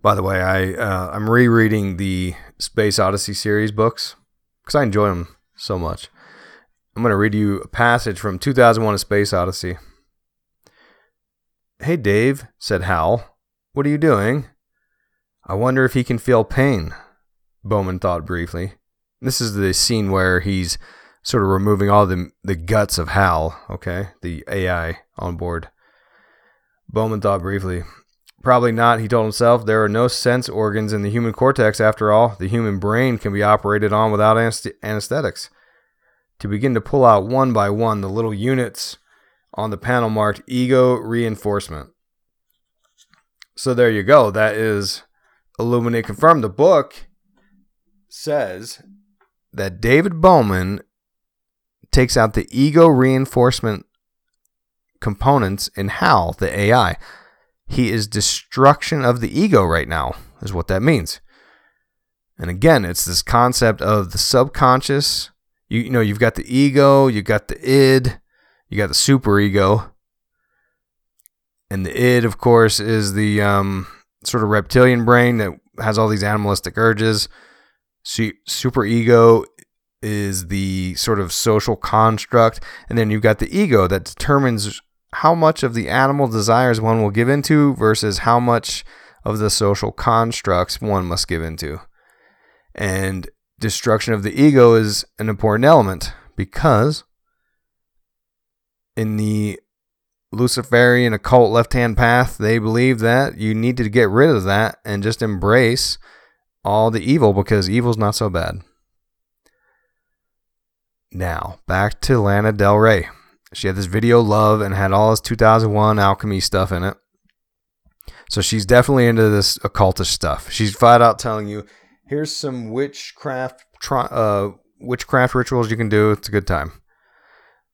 By the way, I uh, I'm rereading the Space Odyssey series books because I enjoy them so much. I'm going to read you a passage from 2001 A Space Odyssey. Hey, Dave, said Hal. What are you doing? I wonder if he can feel pain, Bowman thought briefly. This is the scene where he's sort of removing all the, the guts of Hal, okay? The AI on board. Bowman thought briefly. Probably not, he told himself. There are no sense organs in the human cortex after all. The human brain can be operated on without anesthetics to begin to pull out one by one the little units on the panel marked ego reinforcement. So there you go. That is Illuminati confirmed. The book says that David Bowman takes out the ego reinforcement components in Hal, the AI. He is destruction of the ego right now, is what that means. And again, it's this concept of the subconscious you, you know you've got the ego, you've got the id, you got the super ego, and the id, of course, is the um, sort of reptilian brain that has all these animalistic urges. super ego is the sort of social construct, and then you've got the ego that determines how much of the animal desires one will give into versus how much of the social constructs one must give into. And destruction of the ego is an important element because in the Luciferian occult left hand path, they believe that you need to get rid of that and just embrace all the evil because evil's not so bad. Now, back to Lana Del Rey. She had this video Love and had all this 2001 alchemy stuff in it. So she's definitely into this occultish stuff. She's flat out telling you, here's some witchcraft uh, witchcraft rituals you can do. It's a good time.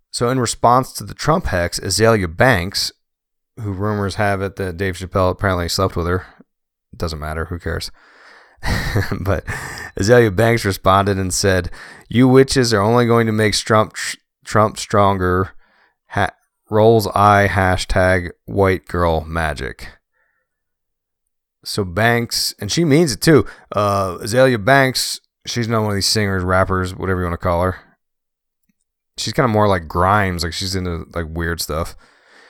So in response to the Trump hex, Azealia Banks, who rumors have it that Dave Chappelle apparently slept with her, doesn't matter, who cares? but Azealia Banks responded and said, "You witches are only going to make Trump Trump stronger." Rolls eye hashtag white girl magic. So Banks, and she means it too. Uh, Azealia Banks, she's not one of these singers, rappers, whatever you want to call her. She's kind of more like Grimes, like she's into like weird stuff.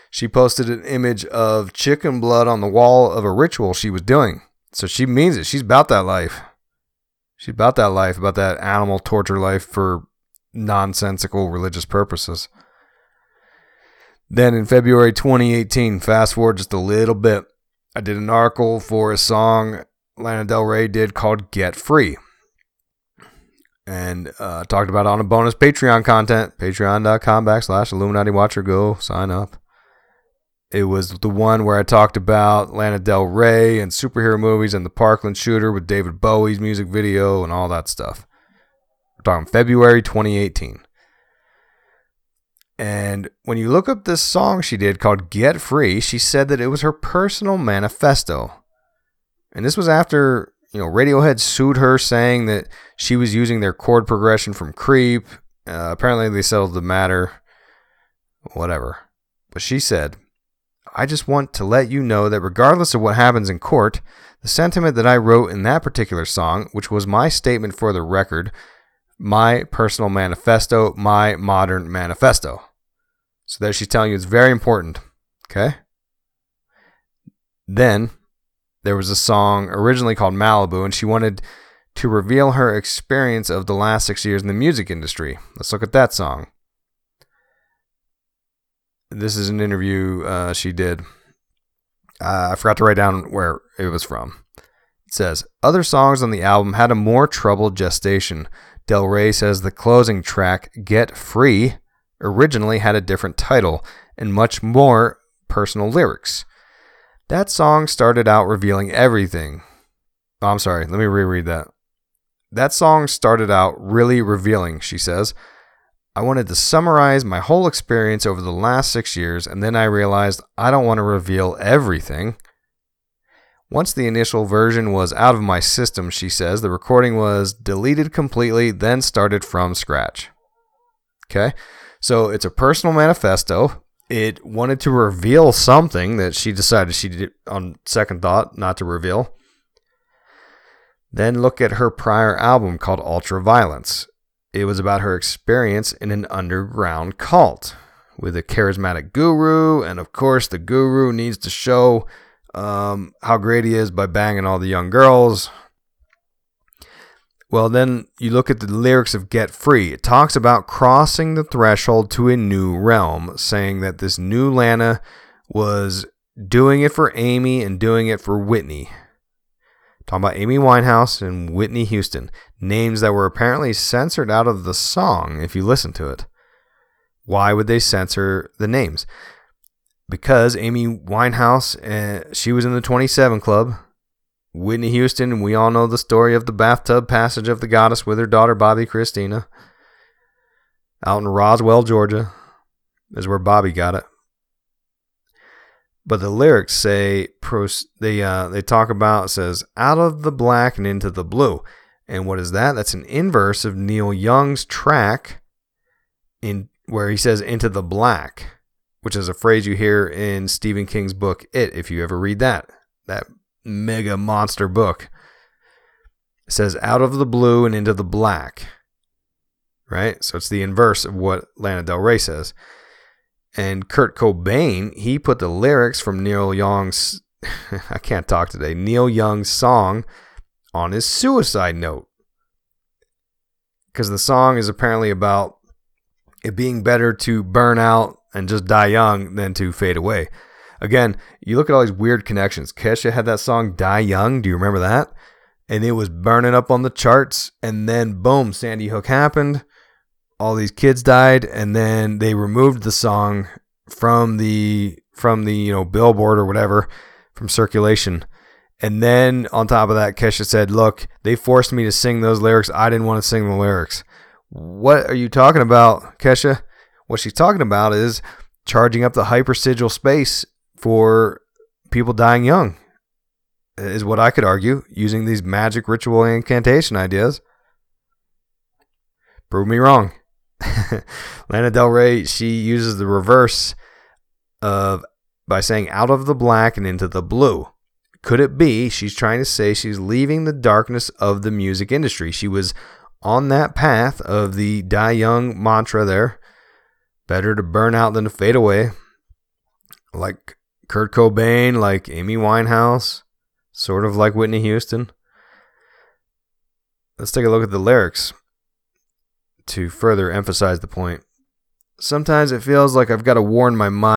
She posted an image of chicken blood on the wall of a ritual she was doing. So she means it. She's about that life. She's about that life, about that animal torture life for nonsensical religious purposes. Then in February 2018, fast forward just a little bit, I did an article for a song Lana Del Rey did called Get Free. And uh, talked about on a bonus Patreon content, patreon.com backslash Illuminati Watcher. Go sign up. It was the one where I talked about Lana Del Rey and superhero movies and the Parkland shooter with David Bowie's music video and all that stuff. We're talking February 2018. And when you look up this song she did called Get Free, she said that it was her personal manifesto. And this was after, you know, Radiohead sued her saying that she was using their chord progression from Creep. Uh, apparently they settled the matter. Whatever. But she said, I just want to let you know that regardless of what happens in court, the sentiment that I wrote in that particular song, which was my statement for the record, my personal manifesto, my modern manifesto. So there she's telling you it's very important. Okay? Then there was a song originally called Malibu, and she wanted to reveal her experience of the last six years in the music industry. Let's look at that song. This is an interview uh, she did. Uh, I forgot to write down where it was from. It says, Other songs on the album had a more troubled gestation. Del Rey says the closing track, Get Free, originally had a different title and much more personal lyrics. That song started out revealing everything. Oh, I'm sorry, let me reread that. That song started out really revealing, she says. I wanted to summarize my whole experience over the last six years, and then I realized I don't want to reveal everything. Once the initial version was out of my system, she says, the recording was deleted completely, then started from scratch. Okay? So it's a personal manifesto. It wanted to reveal something that she decided she did on second thought not to reveal. Then look at her prior album called Ultraviolence. It was about her experience in an underground cult with a charismatic guru, and of course, the guru needs to show um, how great he is by banging all the young girls, well, then you look at the lyrics of Get Free. It talks about crossing the threshold to a new realm, saying that this new Lana was doing it for Amy and doing it for Whitney. Talking about Amy Winehouse and Whitney Houston, names that were apparently censored out of the song if you listen to it. Why would they censor the names? Because Amy Winehouse, uh, she was in the 27 Club, Whitney Houston, we all know the story of the bathtub passage of the goddess with her daughter Bobbi Kristina. Out in Roswell, Georgia, is where Bobby got it. But the lyrics say they uh, they talk about says out of the black and into the blue, and what is that? That's an inverse of Neil Young's track in where he says into the black, which is a phrase you hear in Stephen King's book It. If you ever read that, that mega monster book. It says out of the blue and into the black. Right? So it's the inverse of what Lana Del Rey says. And Kurt Cobain, he put the lyrics from Neil Young's I can't talk today. Neil Young's song on his suicide note. Because the song is apparently about it being better to burn out and just die young than to fade away. Again, you look at all these weird connections. Kesha had that song Die Young. Do you remember that? And it was burning up on the charts. And then, boom, Sandy Hook happened. all these kids died, and then they removed the song from the from the you know billboard or whatever from circulation. And then on top of that, Kesha said, "Look, they forced me to sing those lyrics. I didn't want to sing the lyrics." What are you talking about, Kesha? What she's talking about is charging up the hypersigil space for people dying young. Is what I could argue using these magic ritual incantation ideas. Prove me wrong. Lana Del Rey, she uses the reverse of by saying out of the black and into the blue. Could it be she's trying to say she's leaving the darkness of the music industry? She was on that path of the die young mantra there. Better to burn out than to fade away. Like Kurt Cobain, like Amy Winehouse, sort of like Whitney Houston. Let's take a look at the lyrics to further emphasize the point. Sometimes it feels like I've got to warn my mind.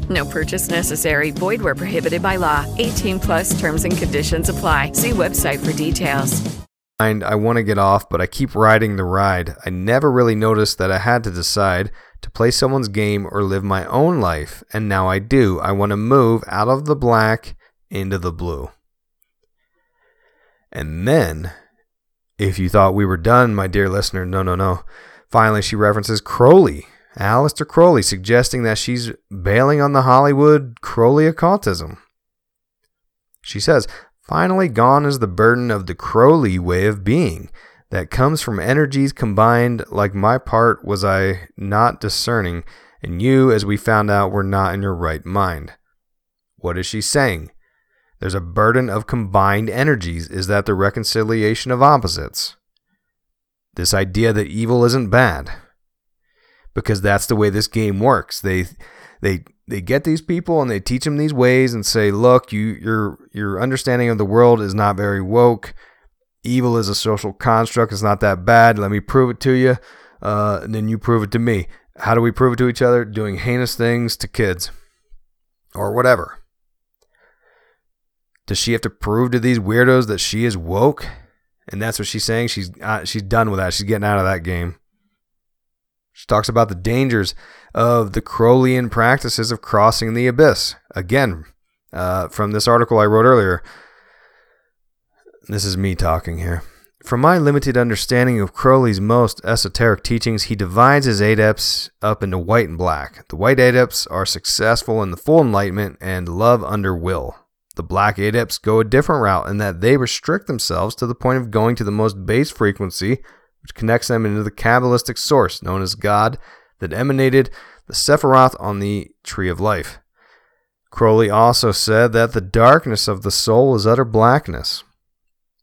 No purchase necessary. Void where prohibited by law. 18 plus terms and conditions apply. See website for details. I want to get off, but I keep riding the ride. I never really noticed that I had to decide to play someone's game or live my own life, and now I do. I want to move out of the black into the blue. And then, if you thought we were done, my dear listener, no, no, no. Finally, she references Crowley, Aleister Crowley, suggesting that she's bailing on the Hollywood Crowley occultism. She says, Finally, gone is the burden of the Crowley way of being that comes from energies combined, like my part was I not discerning, and you, as we found out, were not in your right mind. What is she saying? There's a burden of combined energies. Is that the reconciliation of opposites? This idea that evil isn't bad. Because that's the way this game works. They they they get these people and they teach them these ways and say, "Look, you your your understanding of the world is not very woke. Evil is a social construct. It's not that bad. Let me prove it to you, uh, and then you prove it to me. How do we prove it to each other? Doing heinous things to kids, or whatever." Does she have to prove to these weirdos that she is woke? And that's what she's saying. She's uh, she's done with that. She's getting out of that game. She talks about the dangers of the Crowleyan practices of crossing the abyss. Again, uh, from this article I wrote earlier. This is me talking here. From my limited understanding of Crowley's most esoteric teachings, he divides his adepts up into white and black. The white adepts are successful in the full enlightenment and love under will. The black adepts go a different route in that they restrict themselves to the point of going to the most base frequency, which connects them into the Kabbalistic source known as God that emanated the Sephiroth on the Tree of Life. Crowley also said that the darkness of the soul is utter blackness.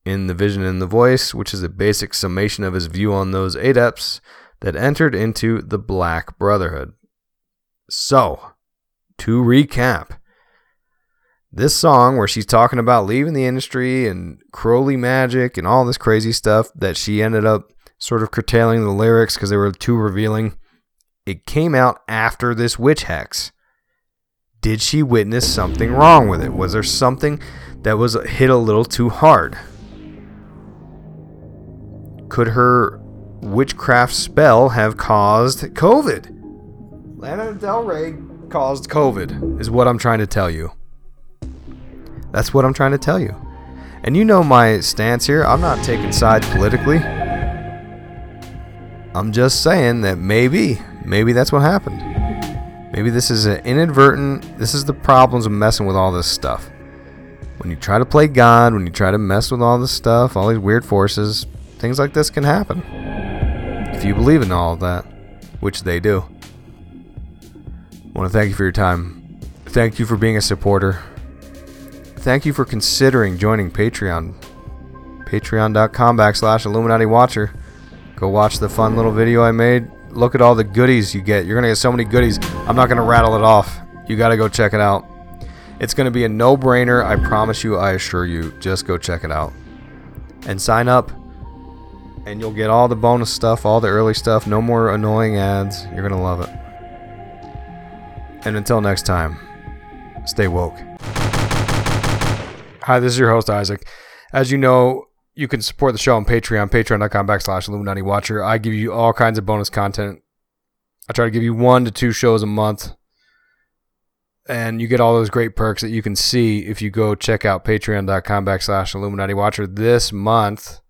In The Vision and the Voice, which is a basic summation of his view on those adepts that entered into the Black Brotherhood. So, to recap, this song where she's talking about leaving the industry and Crowley magic and all this crazy stuff that she ended up sort of curtailing the lyrics because they were too revealing. It came out after this witch hex. Did she witness something wrong with it? Was there something that was hit a little too hard? Could her witchcraft spell have caused COVID? Lana Del Rey caused COVID, is what I'm trying to tell you. That's what I'm trying to tell you. And you know my stance here. I'm not taking sides politically. I'm just saying that maybe, maybe that's what happened. Maybe this is an inadvertent, this is the problems of messing with all this stuff. When you try to play God, when you try to mess with all this stuff, all these weird forces, things like this can happen. If you believe in all of that, which they do. I want to thank you for your time. Thank you for being a supporter. Thank you for considering joining Patreon. Patreon.com backslash Illuminati Watcher. Go watch the fun little video I made. Look at all the goodies you get. You're going to get so many goodies. I'm not going to rattle it off. You got to go check it out. It's going to be a no brainer. I promise you, I assure you. Just go check it out. And sign up. And you'll get all the bonus stuff, all the early stuff. No more annoying ads. You're going to love it. And until next time, stay woke. Hi, this is your host, Isaac. As you know, you can support the show on Patreon, patreon.com backslash Illuminati Watcher. I give you all kinds of bonus content. I try to give you one to two shows a month. And you get all those great perks that you can see if you go check out patreon.com backslash Illuminati Watcher this month.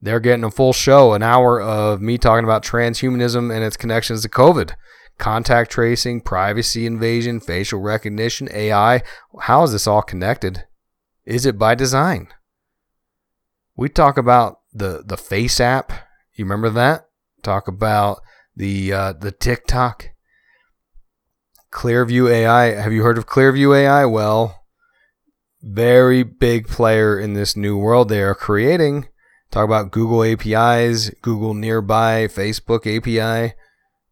They're getting a full show, an hour of me talking about transhumanism and its connections to COVID contact tracing, privacy invasion, facial recognition, AI. How is this all connected? Is it by design? We talk about the the Face app. You remember that? Talk about the uh, the TikTok, Clearview AI. Have you heard of Clearview AI? Well, very big player in this new world they are creating. Talk about Google APIs, Google Nearby, Facebook API.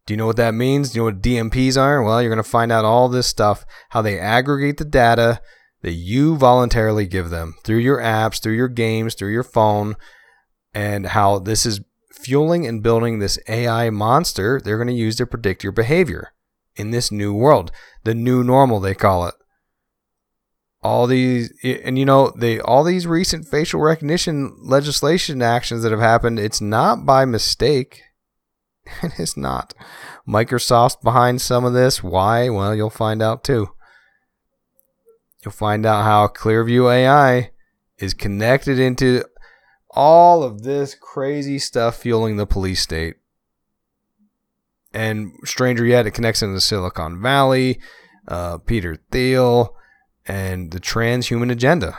Do you know what that means? Do you know what DMPs are? Well, you're going to find out all this stuff, how they aggregate the data that you voluntarily give them through your apps, through your games, through your phone, and how this is fueling and building this AI monster they're going to use to predict your behavior in this new world, the new normal they call it. All these and you know, they all these recent facial recognition legislation actions that have happened, it's not by mistake. It is not. Microsoft's behind some of this. Why? Well, you'll find out too. You'll find out how Clearview AI is connected into all of this crazy stuff fueling the police state. And stranger yet, it connects into Silicon Valley, uh, Peter Thiel, and the transhuman agenda.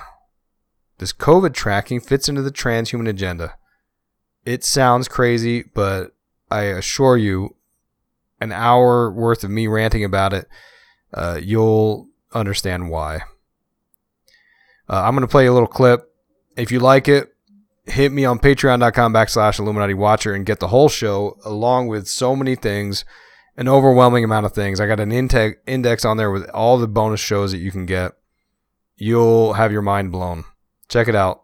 This COVID tracking fits into the transhuman agenda. It sounds crazy, but I assure you, an hour worth of me ranting about it, uh, you'll understand why. Uh, I'm going to play a little clip. If you like it, hit me on patreon.com backslash Illuminati Watcher and get the whole show along with so many things, an overwhelming amount of things. I got an index on there with all the bonus shows that you can get. You'll have your mind blown. Check it out.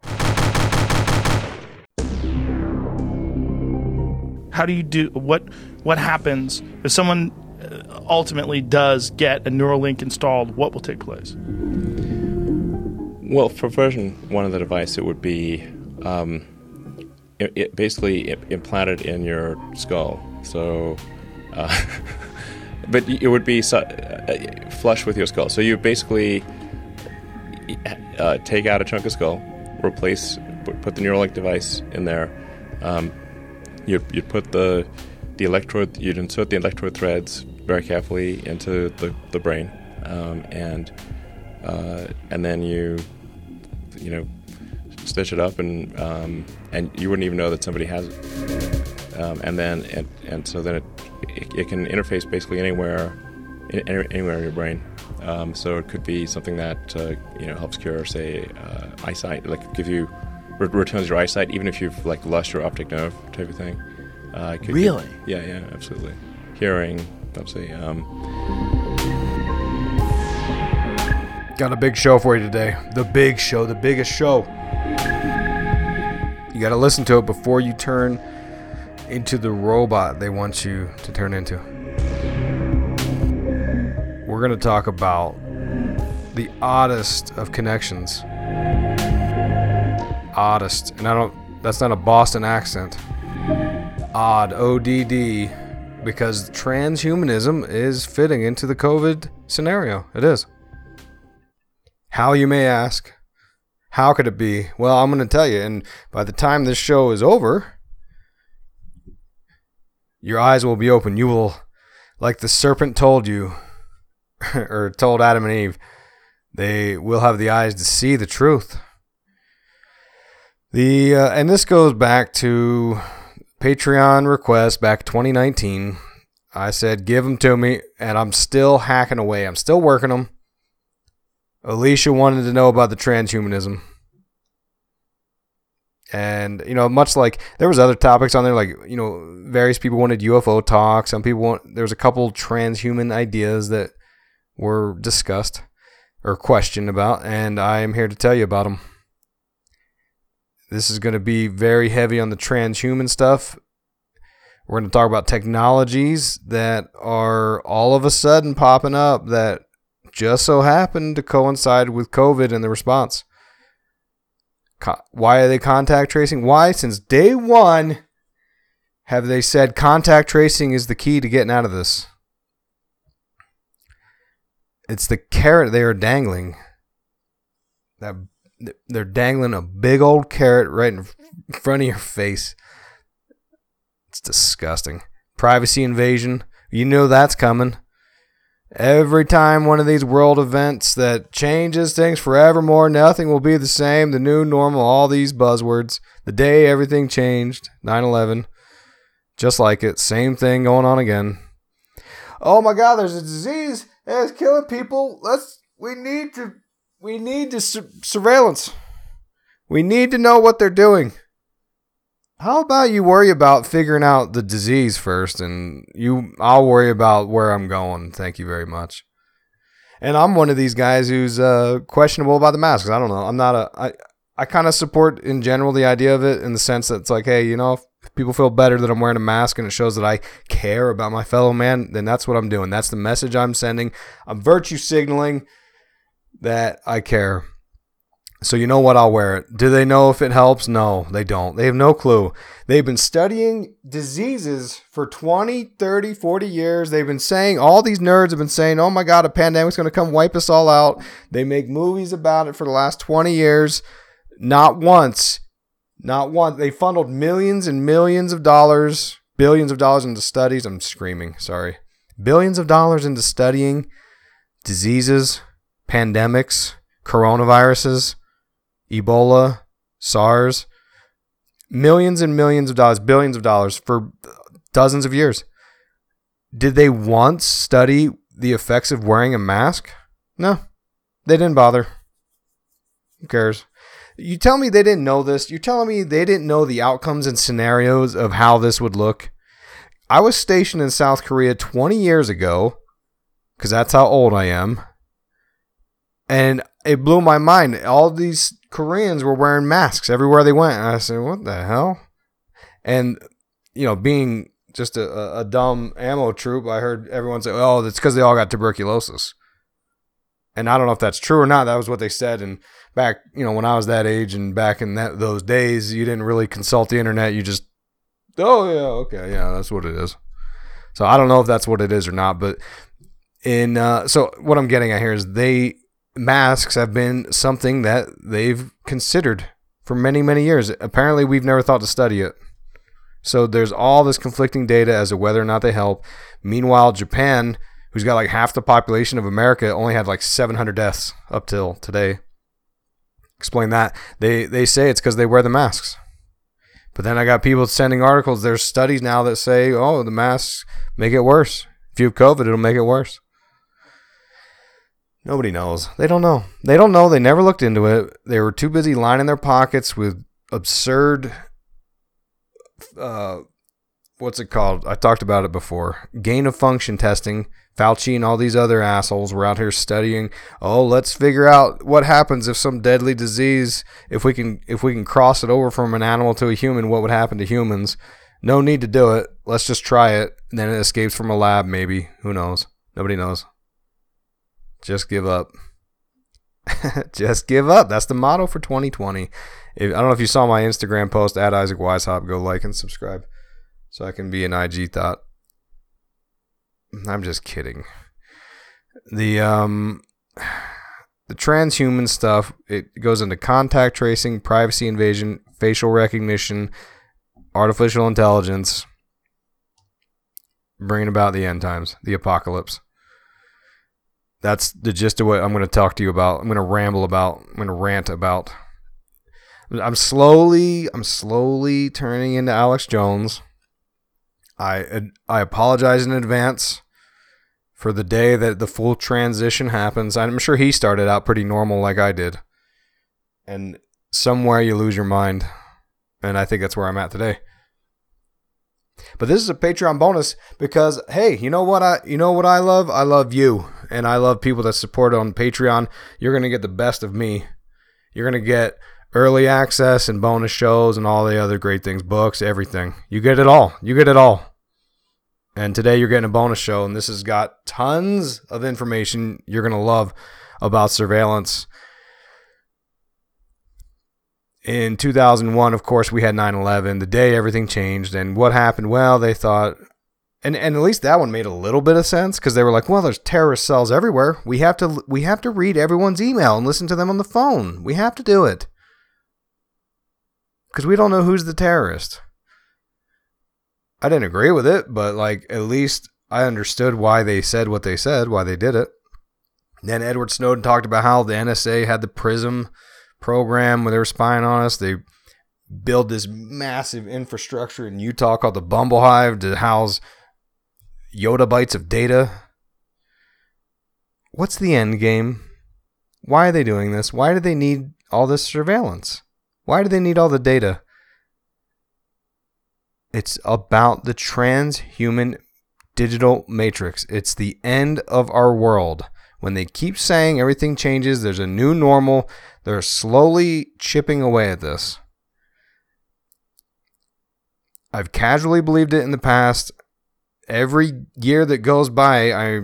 How do you do what? What happens if someone uh, ultimately does get a Neuralink installed? What will take place? Well, for version one of the device, it would be um, it, it basically implanted in your skull. So, uh, but it would be su- uh, flush with your skull. So you basically uh, take out a chunk of skull, replace, put the Neuralink device in there. Um, you you put the the electrode, you'd insert the electrode threads very carefully into the the brain, um, and uh, and then you you know stitch it up and um, and you wouldn't even know that somebody has it. Um, and then and, and so then it, it, it can interface basically anywhere anywhere in your brain. Um, so it could be something that uh, you know helps cure, say, uh, eyesight, like give you returns your eyesight, even if you've like lost your optic nerve type of thing. Uh, really? yeah, yeah, absolutely. Hearing, obviously. Um, Got a big show for you today. The big show, the biggest show. You got to listen to it before you turn into the robot they want you to turn into. We're going to talk about the oddest of connections. Oddest. And I don't, that's not a Boston accent. Odd, O D D, because transhumanism is fitting into the COVID scenario. It is. How, you may ask? How could it be? Well, I'm going to tell you. And by the time this show is over, your eyes will be open. You will, like the serpent told you, or told Adam and Eve, they will have the eyes to see the truth. The uh, and this goes back to Patreon request back 2019. I said, give them to me, and I'm still hacking away. I'm still working them. Alicia wanted to know about the transhumanism. And, you know, much like there was other topics on there, like, you know, various people wanted UFO talk. Some people want, there was a couple transhuman ideas that were discussed or questioned about, and I am here to tell you about them. This is going to be very heavy on the transhuman stuff. We're going to talk about technologies that are all of a sudden popping up that just so happened to coincide with COVID and the response. Co- why are they contact tracing? Why, since day one, have they said contact tracing is the key to getting out of this? It's the carrot they are dangling. That they're dangling a big old carrot right in front of your face. It's disgusting. Privacy invasion. You know that's coming. Every time one of these world events that changes things forevermore, nothing will be the same, the new normal, all these buzzwords. The day everything changed, 9 11. Just like it, same thing going on again. Oh my god, there's a disease that's killing people. Let's, we need to, we need to su- surveillance. We need to know what they're doing. How about you worry about figuring out the disease first, and you I'll worry about where I'm going. Thank you very much. And I'm one of these guys who's uh, questionable about the masks. I don't know. I'm not a. I I kind of support in general the idea of it in the sense that it's like, hey, you know, if people feel better that I'm wearing a mask and it shows that I care about my fellow man, then that's what I'm doing. That's the message I'm sending. I'm virtue signaling that I care. So you know what? I'll wear it. Do they know if it helps? No, they don't. They have no clue. They've been studying diseases for 20, 30, 40 years. They've been saying, all these nerds have been saying, oh my God, a pandemic's going to come wipe us all out. They make movies about it for the last 20 years. Not once, not once. They funneled millions and millions of dollars, billions of dollars into studies. I'm screaming, sorry. Billions of dollars into studying diseases, pandemics, coronaviruses Ebola, SARS, millions and millions of dollars, billions of dollars for dozens of years. Did they once study the effects of wearing a mask? No, they didn't bother. Who cares? You tell me they didn't know this. You're telling me they didn't know the outcomes and scenarios of how this would look. I was stationed in South Korea 20 years ago, because that's how old I am. And it blew my mind. All these Koreans were wearing masks everywhere they went. And I said, what the hell? And, you know, being just a, a dumb ammo troop, I heard everyone say, oh, it's because they all got tuberculosis. And I don't know if that's true or not. That was what they said. And back, you know, when I was that age and back in that those days, you didn't really consult the internet. You just, oh, yeah, okay, yeah, that's what it is. So I don't know if that's what it is or not. But in, uh, so what I'm getting at here is they, masks have been something that they've considered for many, many years. Apparently, we've never thought to study it. So there's all this conflicting data as to whether or not they help. Meanwhile, Japan, who's got like half the population of America, only had like 700 deaths up till today. Explain that. They they say it's because they wear the masks. But then I got people sending articles. There's studies now that say, oh, the masks make it worse. If you have COVID, it'll make it worse. Nobody knows. They don't know. They don't know. They never looked into it. They were too busy lining their pockets with absurd. Uh, what's it called? I talked about it before. Gain of function testing. Fauci and all these other assholes were out here studying. Oh, let's figure out what happens if some deadly disease, if we can, if we can cross it over from an animal to a human, what would happen to humans? No need to do it. Let's just try it. And then it escapes from a lab, maybe. Who knows? Nobody knows. Just give up. just give up. That's the motto for 2020. If, I don't know if you saw my Instagram post at Isaac Weishaupt. Go like and subscribe so I can be an IG thought. I'm just kidding. The um the transhuman stuff it goes into contact tracing, privacy invasion, facial recognition, artificial intelligence, bringing about the end times, the apocalypse. That's the gist of what I'm going to talk to you about. I'm going to ramble about. I'm going to rant about. I'm slowly, I'm slowly turning into Alex Jones. I I apologize in advance for the day that the full transition happens. I'm sure he started out pretty normal like I did. And somewhere you lose your mind. And I think that's where I'm at today. But this is a Patreon bonus because hey, you know what I you know what I love? I love you and I love people that support on Patreon. You're going to get the best of me. You're going to get early access and bonus shows and all the other great things, books, everything. You get it all. You get it all. And today you're getting a bonus show and this has got tons of information you're going to love about surveillance. In 2001, of course, we had 9 11, the day everything changed. And what happened? Well, they thought and and at least that one made a little bit of sense because they were like, well, there's terrorist cells everywhere. We have to we have to read everyone's email and listen to them on the phone. We have to do it because we don't know who's the terrorist. I didn't agree with it, but like at least I understood why they said what they said, why they did it. Then Edward Snowden talked about how the NSA had the PRISM program where they were spying on us. They build this massive infrastructure in Utah called the Bumble Hive to house yottabytes of data. What's the end game? Why are they doing this? Why do they need all this surveillance? Why do they need all the data? It's about the transhuman digital matrix. It's the end of our world. When they keep saying everything changes, there's a new normal, they're slowly chipping away at this. I've casually believed it in the past every year that goes by, I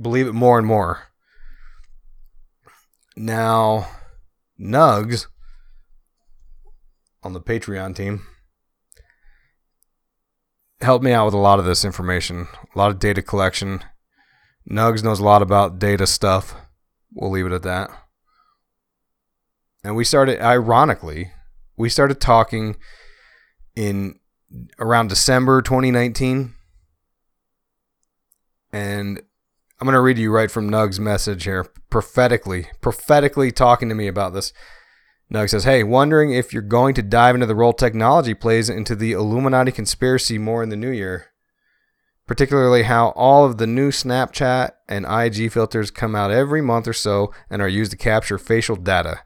believe it more and more. Now, Nugs on the Patreon team helped me out with a lot of this information, a lot of data collection. Nugs knows a lot about data stuff. We'll leave it at that. And we started, ironically, we started talking in around December 2019 and I'm going to read you right from Nug's message here, prophetically, prophetically talking to me about this. Nug says, Hey, wondering if you're going to dive into the role technology plays into the Illuminati conspiracy more in the new year, particularly how all of the new Snapchat and IG filters come out every month or so and are used to capture facial data.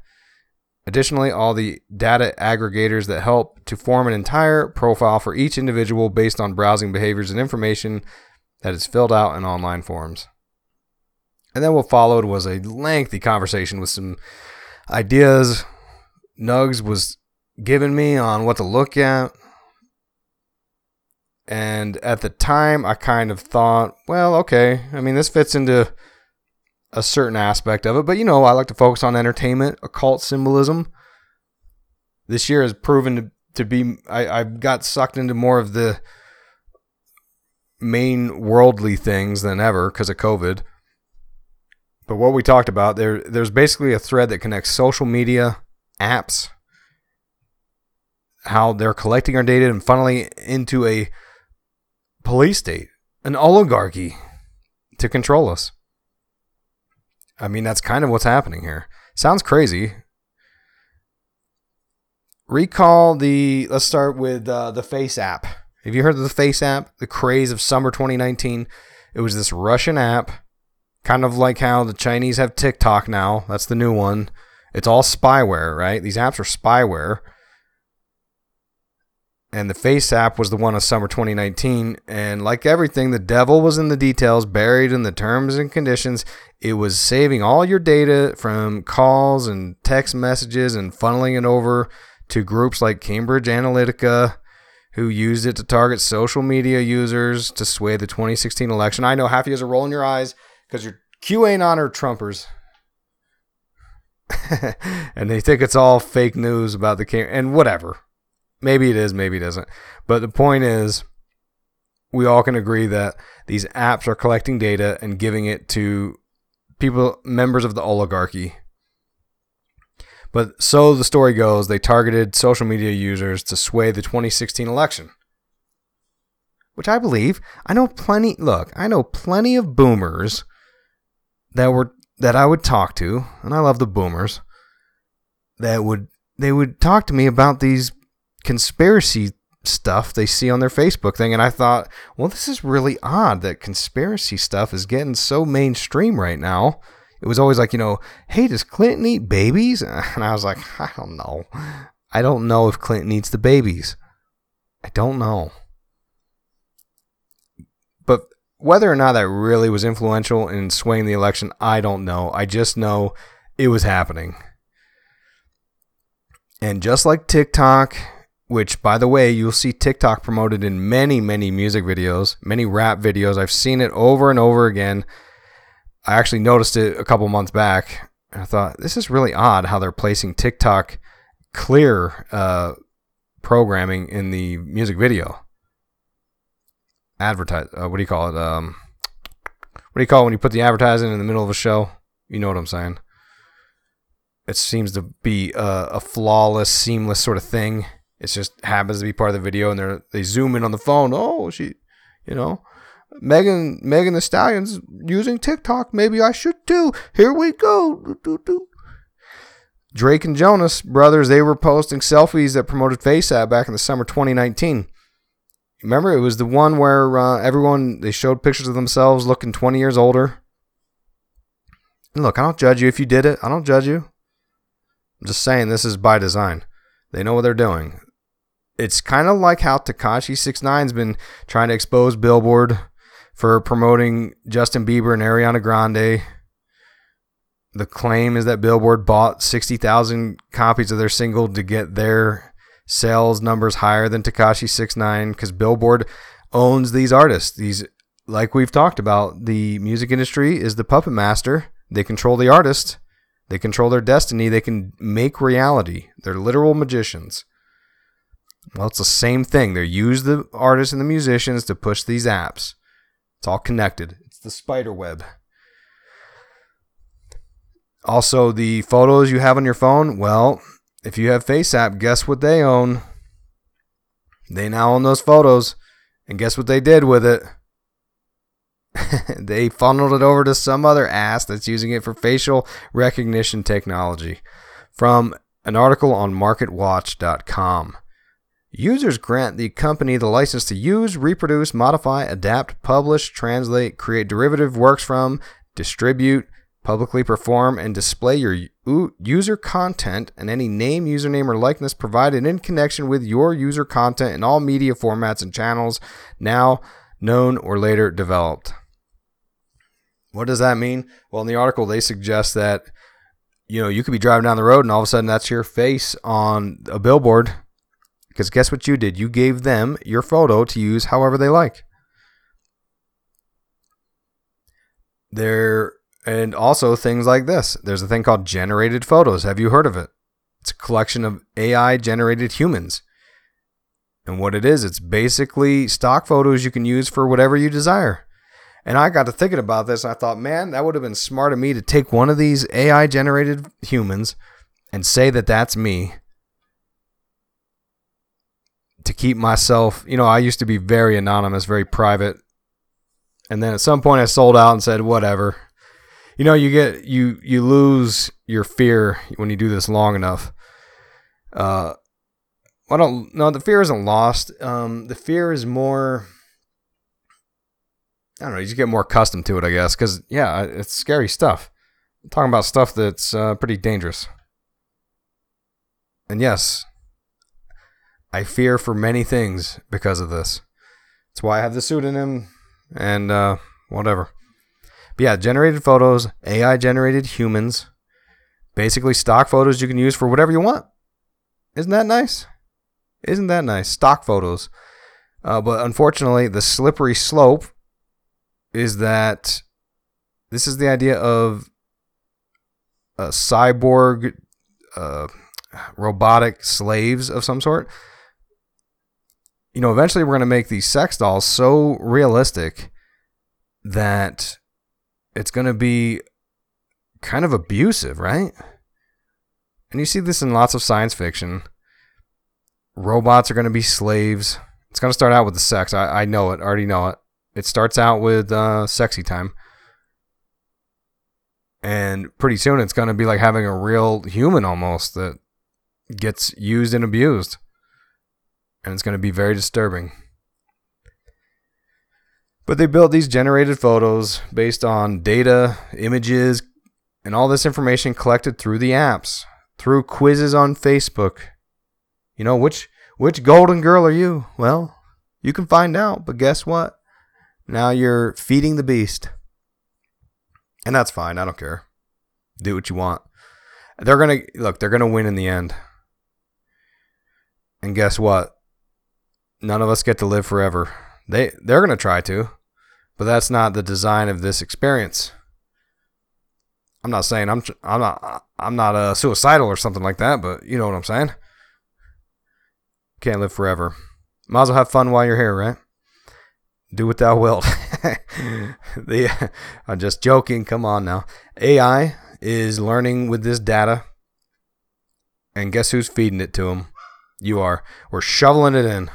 Additionally, all the data aggregators that help to form an entire profile for each individual based on browsing behaviors and information that is filled out in online forms. And then what followed was a lengthy conversation with some ideas Nugs was giving me on what to look at. And at the time, I kind of thought, well, okay. I mean, this fits into a certain aspect of it, but you know, I like to focus on entertainment, occult symbolism. This year has proven to, to be, I, I got sucked into more of the main worldly things than ever because of COVID. But what we talked about there, there's basically a thread that connects social media, apps, how they're collecting our data and funneling into a police state, an oligarchy to control us. I mean, that's kind of what's happening here. Sounds crazy. Recall the. Let's start with uh, the Face app. Have you heard of the Face app? The craze of summer 2019. It was this Russian app, kind of like how the Chinese have TikTok now. That's the new one. It's all spyware, right? These apps are spyware. And the Face app was the one of summer 2019. And like everything, the devil was in the details, buried in the terms and conditions. It was saving all your data from calls and text messages and funneling it over to groups like Cambridge Analytica who used it to target social media users to sway the 2016 election. I know half of you guys are rolling your eyes because you're QAnon or Trumpers. and they think it's all fake news about the king and whatever. Maybe it is, maybe it isn't. But the point is, we all can agree that these apps are collecting data and giving it to people, members of the oligarchy. But so the story goes, they targeted social media users to sway the 2016 election. Which I believe. I know plenty, look, I know plenty of boomers that were that I would talk to, and I love the boomers that would they would talk to me about these conspiracy stuff they see on their Facebook thing and I thought, well this is really odd that conspiracy stuff is getting so mainstream right now. It was always like, you know, hey, does Clinton eat babies? And I was like, I don't know. I don't know if Clinton eats the babies. I don't know. But whether or not that really was influential in swaying the election, I don't know. I just know it was happening. And just like TikTok, which by the way, you'll see TikTok promoted in many, many music videos, many rap videos. I've seen it over and over again. I actually noticed it a couple months back. And I thought, this is really odd how they're placing TikTok clear uh, programming in the music video. Advertise, uh, what do you call it? Um, what do you call it when you put the advertising in the middle of a show? You know what I'm saying. It seems to be a, a flawless, seamless sort of thing. It just happens to be part of the video, and they they zoom in on the phone. Oh, she, you know, Megan Megan Thee Stallion's using TikTok. Maybe I should too. Here we go. Do, do, do. Drake and Jonas brothers, they were posting selfies that promoted FaceApp back in the summer 2019. Remember, it was the one where uh, everyone they showed pictures of themselves looking 20 years older. And look, I don't judge you if you did it. I don't judge you. I'm just saying this is by design. They know what they're doing. It's kind of like how Tekashi 69's been trying to expose Billboard for promoting Justin Bieber and Ariana Grande. The claim is that Billboard bought 60,000 copies of their single to get their sales numbers higher than Tekashi 69 because Billboard owns these artists. These, like we've talked about, the music industry is the puppet master. They control the artist. They control their destiny. They can make reality. They're literal magicians. Well, it's the same thing. They use the artists and the musicians to push these apps. It's all connected. It's the spider web. Also, the photos you have on your phone, well, if you have FaceApp, guess what they own? They now own those photos. And guess what they did with it? they funneled it over to some other ass that's using it for facial recognition technology. From an article on marketwatch.com. Users grant the company the license to use, reproduce, modify, adapt, publish, translate, create derivative works from, distribute, publicly perform, and display your user content and any name, username, or likeness provided in connection with your user content in all media formats and channels now known or later developed. What does that mean? Well, in the article, they suggest that you know you could be driving down the road and all of a sudden that's your face on a billboard because guess what you did? You gave them your photo to use however they like. There and also things like this. There's a thing called generated photos. Have you heard of it? It's a collection of AI generated humans. And what it is, it's basically stock photos you can use for whatever you desire. And I got to thinking about this and I thought, man, that would have been smart of me to take one of these AI generated humans and say that that's me to keep myself, you know, I used to be very anonymous, very private. And then at some point I sold out and said, whatever. You know, you get you you lose your fear when you do this long enough. Uh I don't no, the fear isn't lost. Um the fear is more I don't know, you just get more accustomed to it, I guess, cuz yeah, it's scary stuff. I'm talking about stuff that's uh, pretty dangerous. And yes, I fear for many things because of this. That's why I have the pseudonym and uh, whatever. But yeah, generated photos, AI generated humans, basically stock photos you can use for whatever you want. Isn't that nice? Isn't that nice? Stock photos. Uh, but unfortunately, the slippery slope is that this is the idea of uh, cyborg, uh, robotic slaves of some sort. You know, eventually we're going to make these sex dolls so realistic that it's going to be kind of abusive, right? And you see this in lots of science fiction. Robots are going to be slaves. It's going to start out with the sex. I, I know it. I already know it. It starts out with uh, sexy time. And pretty soon it's going to be like having a real human almost that gets used and abused. And it's going to be very disturbing. But they built these generated photos based on data, images, and all this information collected through the apps, through quizzes on Facebook. You know, which which golden girl are you? Well, you can find out, but guess what? Now you're feeding the beast. And that's fine. I don't care. Do what you want. They're going to look, they're going to win in the end. And guess what? None of us get to live forever. They they're going to try to, but that's not the design of this experience. I'm not saying I'm I'm not I'm not uh, suicidal or something like that, but you know what I'm saying. Can't live forever. Might as well have fun while you're here, right? Do what thou wilt. the, I'm just joking. Come on now. AI is learning with this data, and guess who's feeding it to them? You are. We're shoveling it in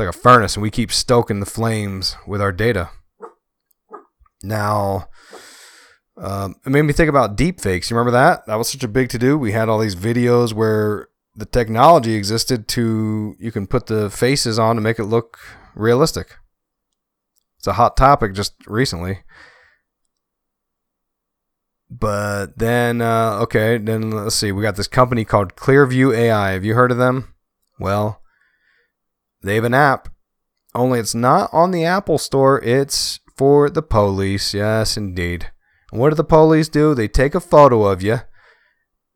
like a furnace, and we keep stoking the flames with our data. Now, um, it made me think about deep fakes. You remember that? That was such a big to do. We had all these videos where the technology existed to you can put the faces on to make it look realistic. It's a hot topic just recently. But then, uh, okay, then let's see. We got this company called Clearview AI. Have you heard of them? Well, they have an app, only it's not on the Apple Store. It's for the police. Yes, indeed. And what do the police do? They take a photo of you,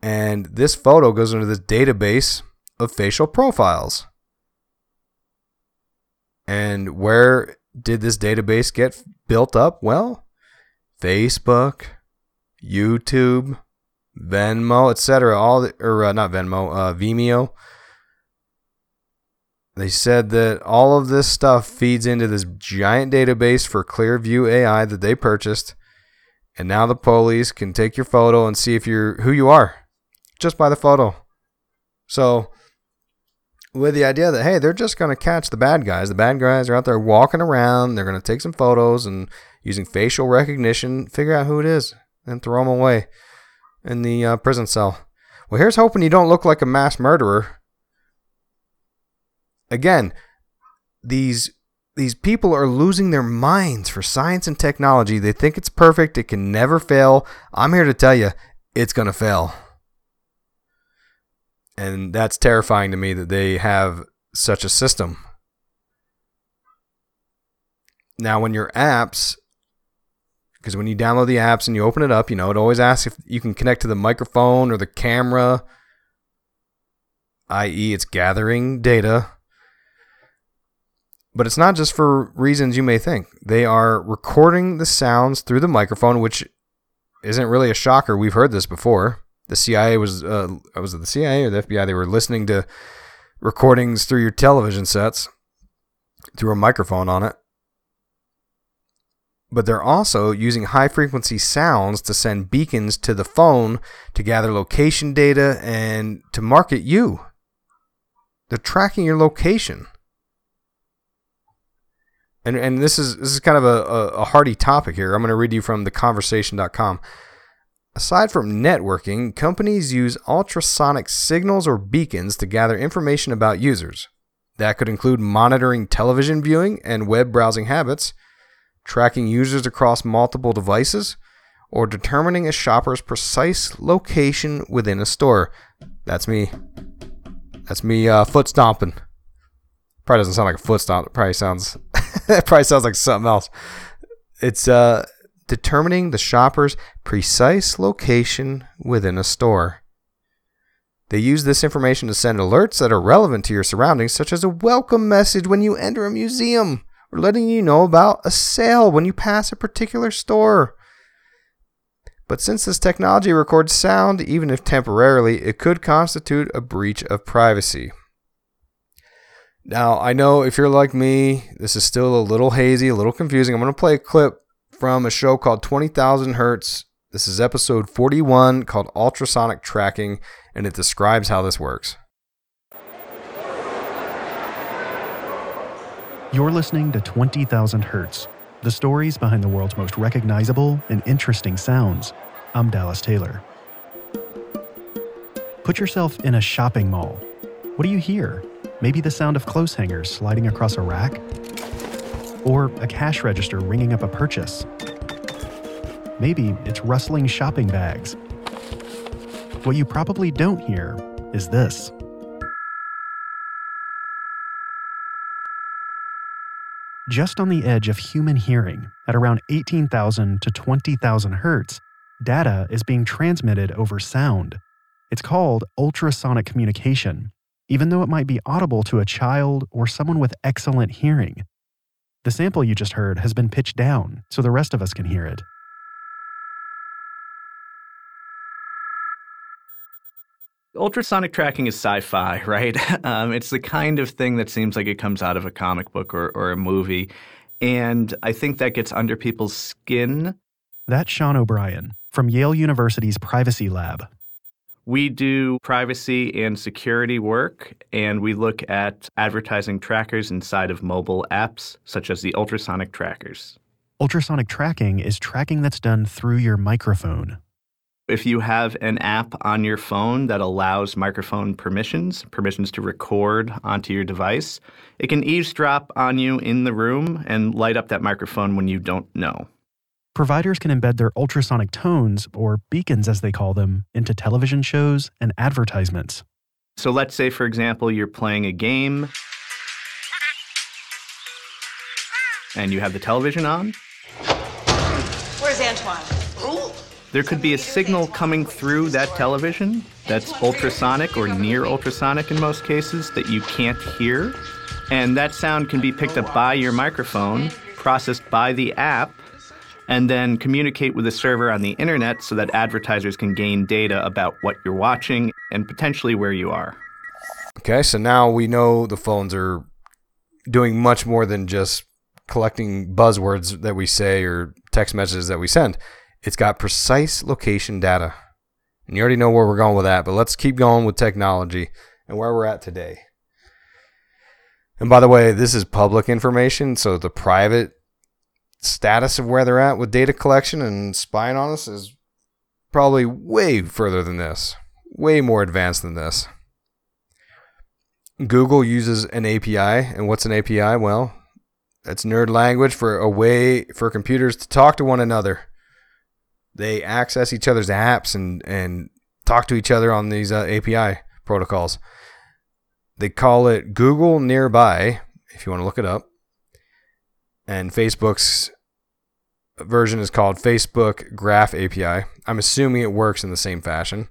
and this photo goes into this database of facial profiles. And where did this database get built up? Well, Facebook, YouTube, Venmo, etc. All the, or uh, not Venmo, uh, Vimeo. They said that all of this stuff feeds into this giant database for Clearview AI that they purchased, and now the police can take your photo and see if you're who you are just by the photo. So, with the idea that hey, they're just going to catch the bad guys. The bad guys are out there walking around. They're going to take some photos and using facial recognition, figure out who it is, and throw them away in the uh, prison cell. Well, here's hoping you don't look like a mass murderer again, these these people are losing their minds for science and technology. They think it's perfect, it can never fail. I'm here to tell you, it's going to fail. And that's terrifying to me that they have such a system. Now, when your apps, because when you download the apps and you open it up, you know, it always asks if you can connect to the microphone or the camera, i.e., it's gathering data but it's not just for reasons you may think. They are recording the sounds through the microphone, which isn't really a shocker. We've heard this before. The CIA was uh, was it the CIA or the FBI? They were listening to recordings through your television sets through a microphone on it. But they're also using high frequency sounds to send beacons to the phone to gather location data and to market you. They're tracking your location and and this is this is kind of a, a, hardy topic here. I'm going to read you from theconversation.com. Aside from networking, companies use ultrasonic signals or beacons to gather information about users. That could include monitoring television viewing and web browsing habits, tracking users across multiple devices, or determining a shopper's precise location within a store. That's me. That's me uh, foot stomping. Probably doesn't sound like a foot stomp. It probably sounds it probably sounds like something else. It's uh, determining the shopper's precise location within a store. They use this information to send alerts that are relevant to your surroundings, such as a welcome message when you enter a museum, or letting you know about a sale when you pass a particular store. But since this technology records sound, even if temporarily, it could constitute a breach of privacy. Now, I know if you're like me, this is still a little hazy, a little confusing. I'm going to play a clip from a show called 20,000 Hertz. This is episode 41 called Ultrasonic Tracking, and it describes how this works. You're listening to 20,000 Hertz, the stories behind the world's most recognizable and interesting sounds. I'm Dallas Taylor. Put yourself in a shopping mall. What do you hear? Maybe the sound of clothes hangers sliding across a rack? Or a cash register ringing up a purchase? Maybe it's rustling shopping bags. What you probably don't hear is this. Just on the edge of human hearing, at around 18,000 to 20,000 hertz, data is being transmitted over sound. It's called ultrasonic communication, even though it might be audible to a child or someone with excellent hearing. The sample you just heard has been pitched down so the rest of us can hear it. Ultrasonic tracking is sci fi, right? Um, it's the kind of thing that seems like it comes out of a comic book or, or a movie. And I think that gets under people's skin. That's Sean O'Brien from Yale University's Privacy Lab. We do privacy and security work, and we look at advertising trackers inside of mobile apps, such as the ultrasonic trackers. Ultrasonic tracking is tracking that's done through your microphone. If you have an app on your phone that allows microphone permissions, permissions to record onto your device, it can eavesdrop on you in the room and light up that microphone when you don't know. Providers can embed their ultrasonic tones, or beacons as they call them, into television shows and advertisements. So let's say, for example, you're playing a game and you have the television on. Where's Antoine? There could be a signal coming through that television that's ultrasonic or near ultrasonic in most cases that you can't hear. And that sound can be picked up by your microphone, processed by the app, and then communicate with the server on the internet so that advertisers can gain data about what you're watching and potentially where you are. Okay, so now we know the phones are doing much more than just collecting buzzwords that we say or text messages that we send. It's got precise location data. And you already know where we're going with that, but let's keep going with technology and where we're at today. And by the way, this is public information, so the private status of where they're at with data collection and spying on us is probably way further than this, way more advanced than this. Google uses an API, and what's an API? Well, that's nerd language for a way for computers to talk to one another. They access each other's apps and, and talk to each other on these uh, API protocols. They call it Google Nearby, if you want to look it up. And Facebook's version is called Facebook Graph API. I'm assuming it works in the same fashion.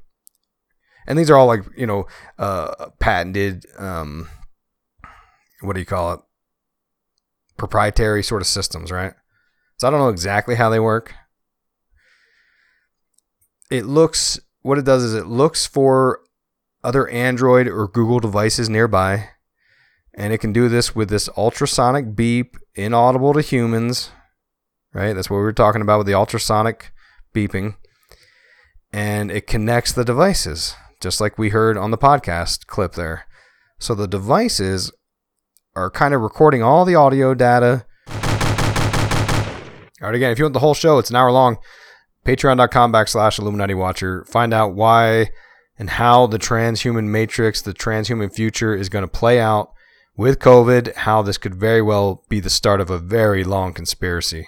And these are all like, you know, uh, patented, um, what do you call it? Proprietary sort of systems, right? So I don't know exactly how they work. It looks, what it does is it looks for other Android or Google devices nearby. And it can do this with this ultrasonic beep, inaudible to humans, right? That's what we were talking about with the ultrasonic beeping. And it connects the devices, just like we heard on the podcast clip there. So the devices are kind of recording all the audio data. All right, again, if you want the whole show, it's an hour long. Patreon.com backslash Illuminati Watcher. Find out why and how the transhuman matrix, the transhuman future is going to play out with COVID, how this could very well be the start of a very long conspiracy.